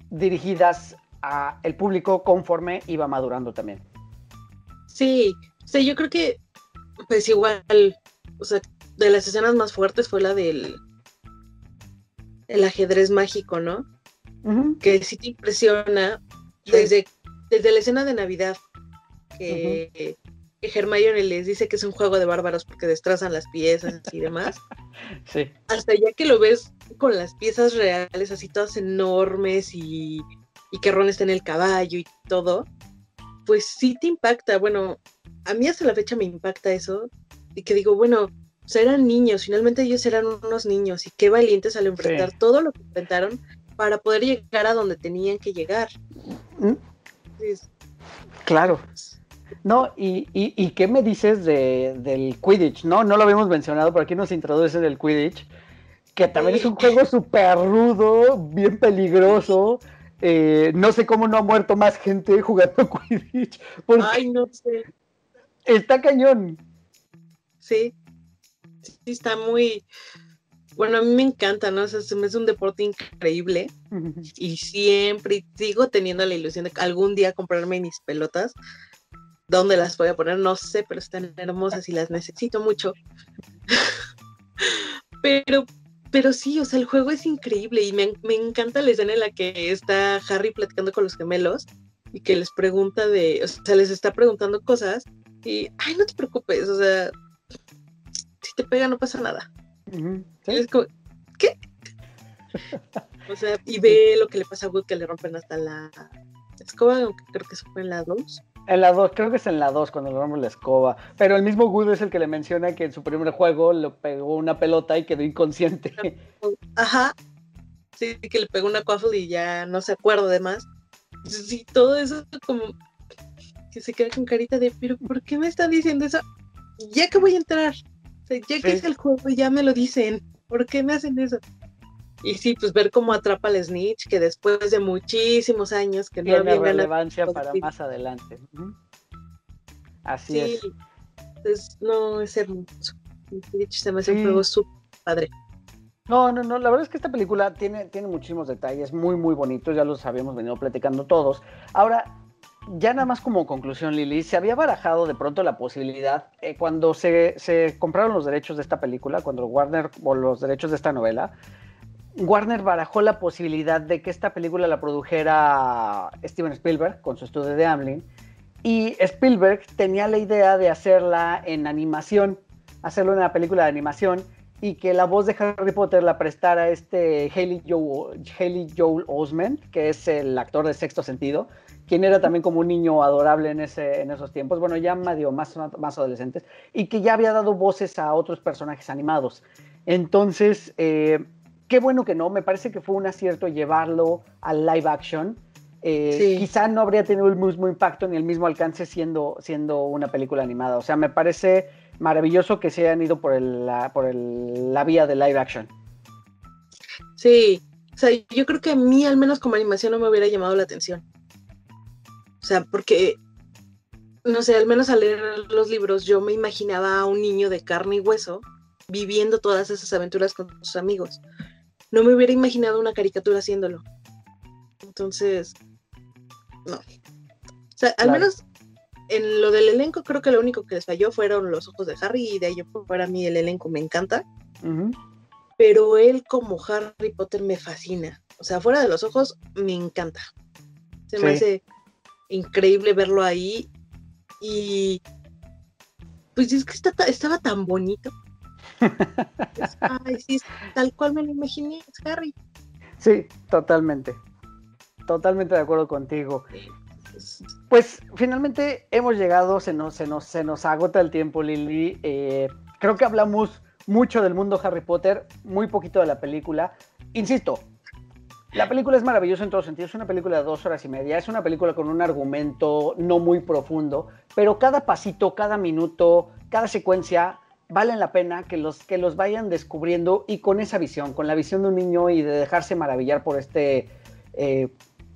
dirigidas a el público conforme iba madurando también.
Sí, o sea, yo creo que, pues igual, o sea, de las escenas más fuertes fue la del el ajedrez mágico, ¿no? Que sí te impresiona Desde, desde la escena de Navidad, que, Hermione les dice que es un juego de bárbaros porque destrozan las piezas y demás.
Sí.
Hasta ya que lo ves con las piezas reales, así todas enormes y, y que Ron está en el caballo y todo, pues sí te impacta. Bueno, a mí hasta la fecha me impacta eso. Y que digo, bueno, o sea, eran niños, finalmente ellos eran unos niños y qué valientes al enfrentar todo lo que enfrentaron para poder llegar a donde tenían que llegar.
Mm. claro. No, y, y, qué me dices de, del Quidditch? No, no lo habíamos mencionado, pero aquí nos introduce del Quidditch, que también es un juego súper rudo, bien peligroso. Eh, no sé cómo no ha muerto más gente jugando Quidditch.
Ay, no sé.
Está cañón.
Sí, sí está muy, bueno, a mí me encanta, ¿no? O sea, se me hace un deporte increíble y siempre sigo teniendo la ilusión de algún día comprarme mis pelotas. ¿Dónde las voy a poner? No sé, pero están hermosas y las necesito mucho. pero, pero sí, o sea, el juego es increíble y me, me encanta la escena en la que está Harry platicando con los gemelos y que les pregunta de, o sea, les está preguntando cosas y, ay, no te preocupes, o sea, te pega no pasa nada. ¿qué? o sea, y ve lo que le pasa a Wood que le rompen hasta la escoba, aunque creo que fue en la 2.
En la 2, creo que es en la 2 cuando le rompen la escoba. Pero el mismo Wood es el que le menciona que en su primer juego le pegó una pelota y quedó inconsciente.
Ajá. Sí, que le pegó una quaffle y ya no se acuerda de más. Sí, todo eso como que se queda con carita de, pero ¿por qué me están diciendo eso? Ya que voy a entrar ya que es el juego, ya me lo dicen. ¿Por qué me hacen eso? Y sí, pues ver cómo atrapa al Snitch, que después de muchísimos años que
no había relevancia para más adelante. Así es.
Pues, no, es hermoso. Snitch se me hace un juego súper padre.
No, no, no, la verdad es que esta película tiene, tiene muchísimos detalles muy, muy bonitos, ya los habíamos venido platicando todos. Ahora, ya nada más como conclusión, Lili, se había barajado de pronto la posibilidad, eh, cuando se, compraron los derechos de esta película, cuando Warner, o los derechos de esta novela, Warner barajó la posibilidad de que esta película la produjera Steven Spielberg con su estudio de Amblin, y Spielberg tenía la idea de hacerla en animación, hacerlo en una película de animación, y que la voz de Harry Potter la prestara este Haley Joel, Haley Joel Osment, que es el actor de Sexto Sentido, quien era también como un niño adorable en, ese, en esos tiempos, bueno, ya medio más, más adolescentes, y que ya había dado voces a otros personajes animados. Entonces, eh, qué bueno que no, me parece que fue un acierto llevarlo al live action. Eh, quizá no habría tenido el mismo impacto ni el mismo alcance siendo, siendo una película animada. O sea, me parece maravilloso que se hayan ido por, la, por la vía de live action.
Sí, o sea, yo creo que a mí, al menos como animación, no me hubiera llamado la atención. O sea, porque no sé, al menos al leer los libros, yo me imaginaba a un niño de carne y hueso viviendo todas esas aventuras con sus amigos. No me hubiera imaginado una caricatura haciéndolo. Entonces, no. O sea, al menos en lo del elenco, creo que lo único que les falló fueron los ojos de Harry y de ahí para mí el elenco me encanta. Pero él como Harry Potter me fascina. O sea, fuera de los ojos, me encanta. Se me hace increíble verlo ahí. Y pues es que estaba tan bonito. Ay, sí, tal cual me lo imaginé, es Harry.
Sí, totalmente. Totalmente de acuerdo contigo. Pues finalmente hemos llegado, se nos, se nos, se nos agota el tiempo, Lili. Eh, creo que hablamos mucho del mundo Harry Potter, muy poquito de la película. Insisto, la película es maravillosa en todos sentidos, es una película de dos horas y media, es una película con un argumento no muy profundo, pero cada pasito, cada minuto, cada secuencia valen la pena que los, que los vayan descubriendo y con esa visión, con la visión de un niño y de dejarse maravillar por este, eh,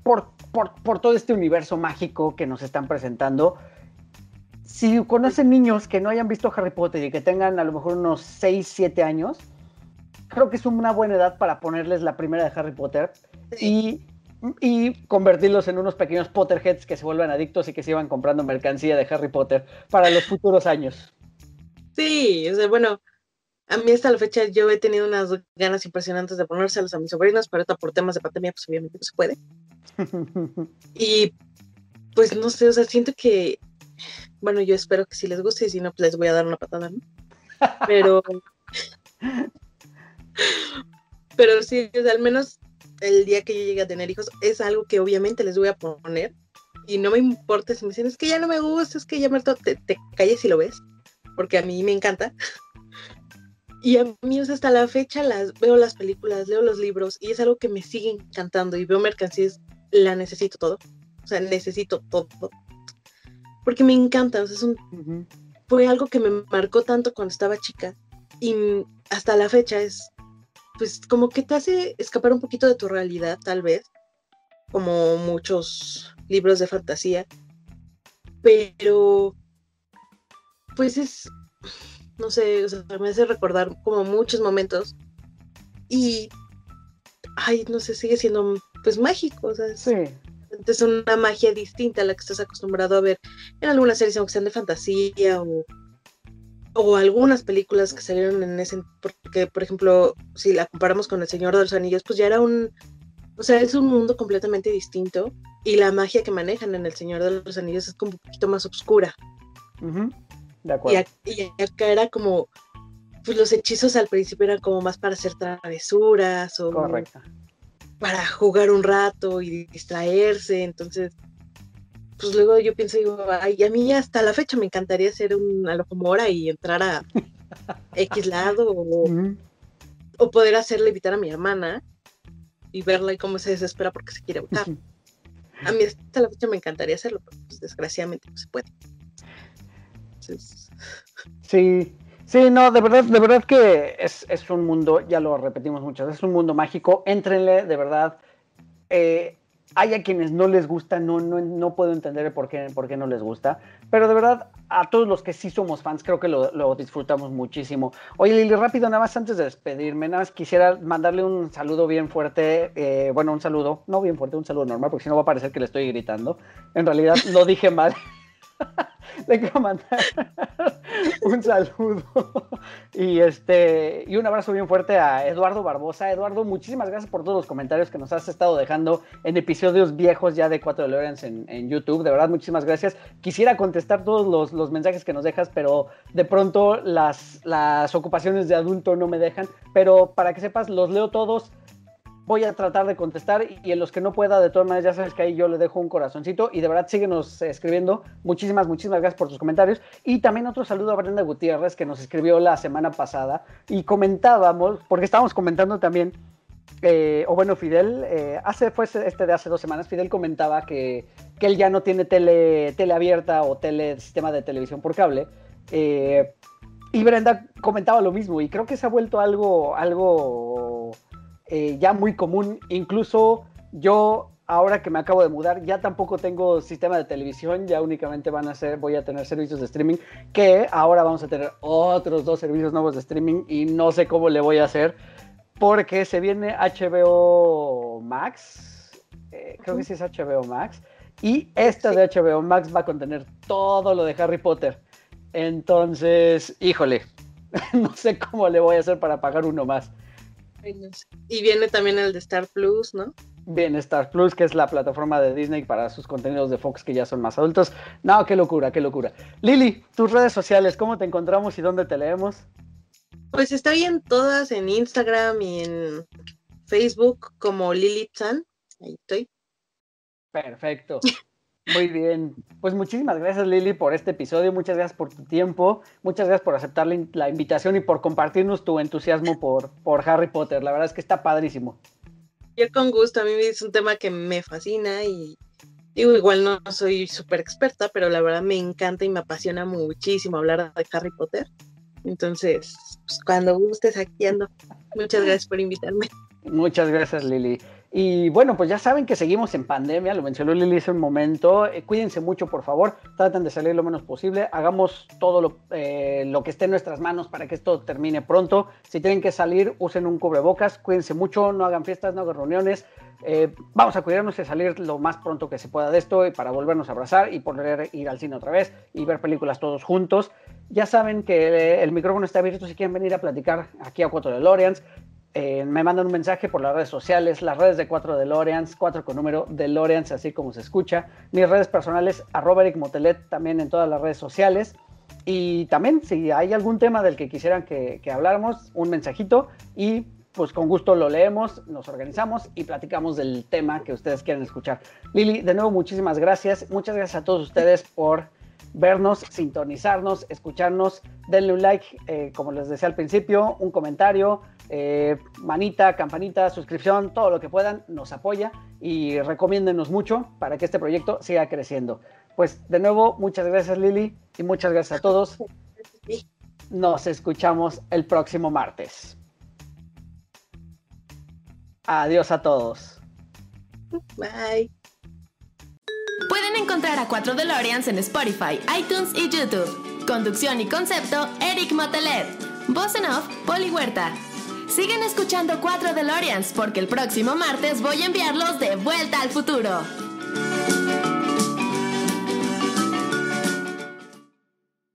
por, por, todo este universo mágico que nos están presentando. Si conocen niños que no hayan visto Harry Potter y que tengan a lo mejor unos 6, 7 años, creo que es una buena edad para ponerles la primera de Harry Potter y, y convertirlos en unos pequeños Potterheads que se vuelvan adictos y que se iban comprando mercancía de Harry Potter para los futuros años.
Sí, o sea, bueno, a mí hasta la fecha yo he tenido unas ganas impresionantes de ponérselos a mis sobrinos, pero por temas de pandemia, pues obviamente no se puede. y pues no sé, o sea, siento que, bueno, yo espero que si les guste y si no, pues les voy a dar una patada, ¿no? Pero, pero sí, o sea, al menos el día que yo llegue a tener hijos es algo que obviamente les voy a poner y no me importa si me dicen, es que ya no me gusta, es que ya me te, te calles y lo ves porque a mí me encanta. Y a mí, hasta la fecha, las, veo las películas, leo los libros y es algo que me sigue encantando y veo mercancías, la necesito todo. O sea, necesito todo. Porque me encanta. O sea, es un, Fue algo que me marcó tanto cuando estaba chica y hasta la fecha es, pues, como que te hace escapar un poquito de tu realidad, tal vez, como muchos libros de fantasía. Pero pues es, no sé, o sea, me hace recordar como muchos momentos y, ay, no sé, sigue siendo pues mágico, o sea, sí. es una magia distinta a la que estás acostumbrado a ver en algunas series, aunque sean de fantasía o, o algunas películas que salieron en ese, porque por ejemplo, si la comparamos con El Señor de los Anillos, pues ya era un, o sea, es un mundo completamente distinto y la magia que manejan en El Señor de los Anillos es como un poquito más oscura. Y, acá era como, pues los hechizos al principio eran como más para hacer travesuras o para jugar un rato y distraerse. Entonces, pues luego yo pienso, digo, ay, a mí hasta la fecha me encantaría ser una locomora y entrar a X lado o, poder hacerle evitar a mi hermana y verla y cómo se desespera porque se quiere votar. A mí hasta la fecha me encantaría hacerlo, pero pues desgraciadamente no se puede.
Sí, sí, no, de verdad, de verdad que es, un mundo, ya lo repetimos muchas veces, es un mundo mágico, éntrenle, de verdad. Eh, hay a quienes no les gusta, no, no, no puedo entender por qué, por qué no les gusta, pero de verdad, a todos los que sí somos fans, creo que lo, disfrutamos muchísimo. Oye, Lili, rápido, nada más antes de despedirme, nada más quisiera mandarle un saludo bien fuerte, eh, bueno, un saludo, no bien fuerte, un saludo normal, porque si no va a parecer que le estoy gritando. En realidad, lo dije mal. le quiero mandar un saludo y este y un abrazo bien fuerte a Eduardo Barbosa. Eduardo, muchísimas gracias por todos los comentarios que nos has estado dejando en episodios viejos ya de 4 de Lorenz en, YouTube. De verdad, muchísimas gracias. Quisiera contestar todos los, mensajes que nos dejas, pero de pronto las, las ocupaciones de adulto no me dejan. Pero para que sepas, los leo todos voy a tratar de contestar y en los que no pueda, de todas maneras, ya sabes que ahí yo le dejo un corazoncito y de verdad síguenos escribiendo. Muchísimas, muchísimas gracias por tus comentarios. Y también otro saludo a Brenda Gutiérrez que nos escribió la semana pasada y comentábamos, porque estábamos comentando también, eh, o bueno, Fidel, eh, hace, fue este de hace dos semanas, Fidel comentaba que, que él ya no tiene tele, tele abierta o tele, sistema de televisión por cable. Eh, y Brenda comentaba lo mismo y creo que se ha vuelto algo, algo eh, ya muy común. Incluso yo ahora que me acabo de mudar, ya tampoco tengo sistema de televisión, ya únicamente van a ser, voy a tener servicios de streaming, que ahora vamos a tener otros dos servicios nuevos de streaming y no sé cómo le voy a hacer, porque se viene HBO Max, eh, creo que sí es HBO Max, y esta de HBO Max va a contener todo lo de Harry Potter. Entonces, híjole, no sé cómo le voy a hacer para pagar uno más.
Y viene también el de Star Plus, ¿no?
Viene Star Plus, que es la plataforma de Disney para sus contenidos de Fox que ya son más adultos. No, qué locura, qué locura. Lili, tus redes sociales, ¿cómo te encontramos y dónde te leemos?
Pues estoy en todas, en Instagram y en Facebook como Lili Chan. Ahí estoy.
Perfecto. Muy bien. Pues muchísimas gracias Lili por este episodio, muchas gracias por tu tiempo, muchas gracias por aceptar la, invitación y por compartirnos tu entusiasmo por, por Harry Potter. La verdad es que está padrísimo.
Yo con gusto, a mí es un tema que me fascina y digo, igual no soy súper experta, pero la verdad me encanta y me apasiona muchísimo hablar de Harry Potter. Entonces, pues, cuando gustes, aquí ando. Muchas gracias por invitarme.
Muchas gracias, Lili. Y bueno, pues ya saben que seguimos en pandemia, lo mencionó Lili hace un momento. Eh, cuídense mucho, por favor. Traten de salir lo menos posible. Hagamos todo eh, lo, que esté en nuestras manos para que esto termine pronto. Si tienen que salir, usen un cubrebocas. Cuídense mucho, no hagan fiestas, no hagan reuniones. Eh, vamos a cuidarnos y salir lo más pronto que se pueda de esto y para volvernos a abrazar y poder ir al cine otra vez y ver películas todos juntos. Ya saben que el micrófono está abierto si quieren venir a platicar aquí a Cuatro de Lorians. Eh, me mandan un mensaje por las redes sociales, las redes de 4 DeLoreans, 4 con número DeLoreans, así como se escucha. Mis redes personales, arroba Eric Motelet, también en todas las redes sociales. Y también, si hay algún tema del que quisieran que, que habláramos, un mensajito y pues con gusto lo leemos, nos organizamos y platicamos del tema que ustedes quieren escuchar. Lili, de nuevo, muchísimas gracias. Muchas gracias a todos ustedes por vernos, sintonizarnos, escucharnos. Denle un like, eh, como les decía al principio, un comentario, eh, manita, campanita, suscripción, todo lo que puedan, nos apoya y recomiéndenos mucho para que este proyecto siga creciendo. Pues de nuevo, muchas gracias Lili y muchas gracias a todos. Nos escuchamos el próximo martes. Adiós a todos.
Bye.
Encontrar a 4 DeLoreans en Spotify, iTunes y YouTube. Conducción y concepto, Eric Motelet. Voz en off, Poli Huerta. Sigan escuchando 4 DeLoreans porque el próximo martes voy a enviarlos de vuelta al futuro.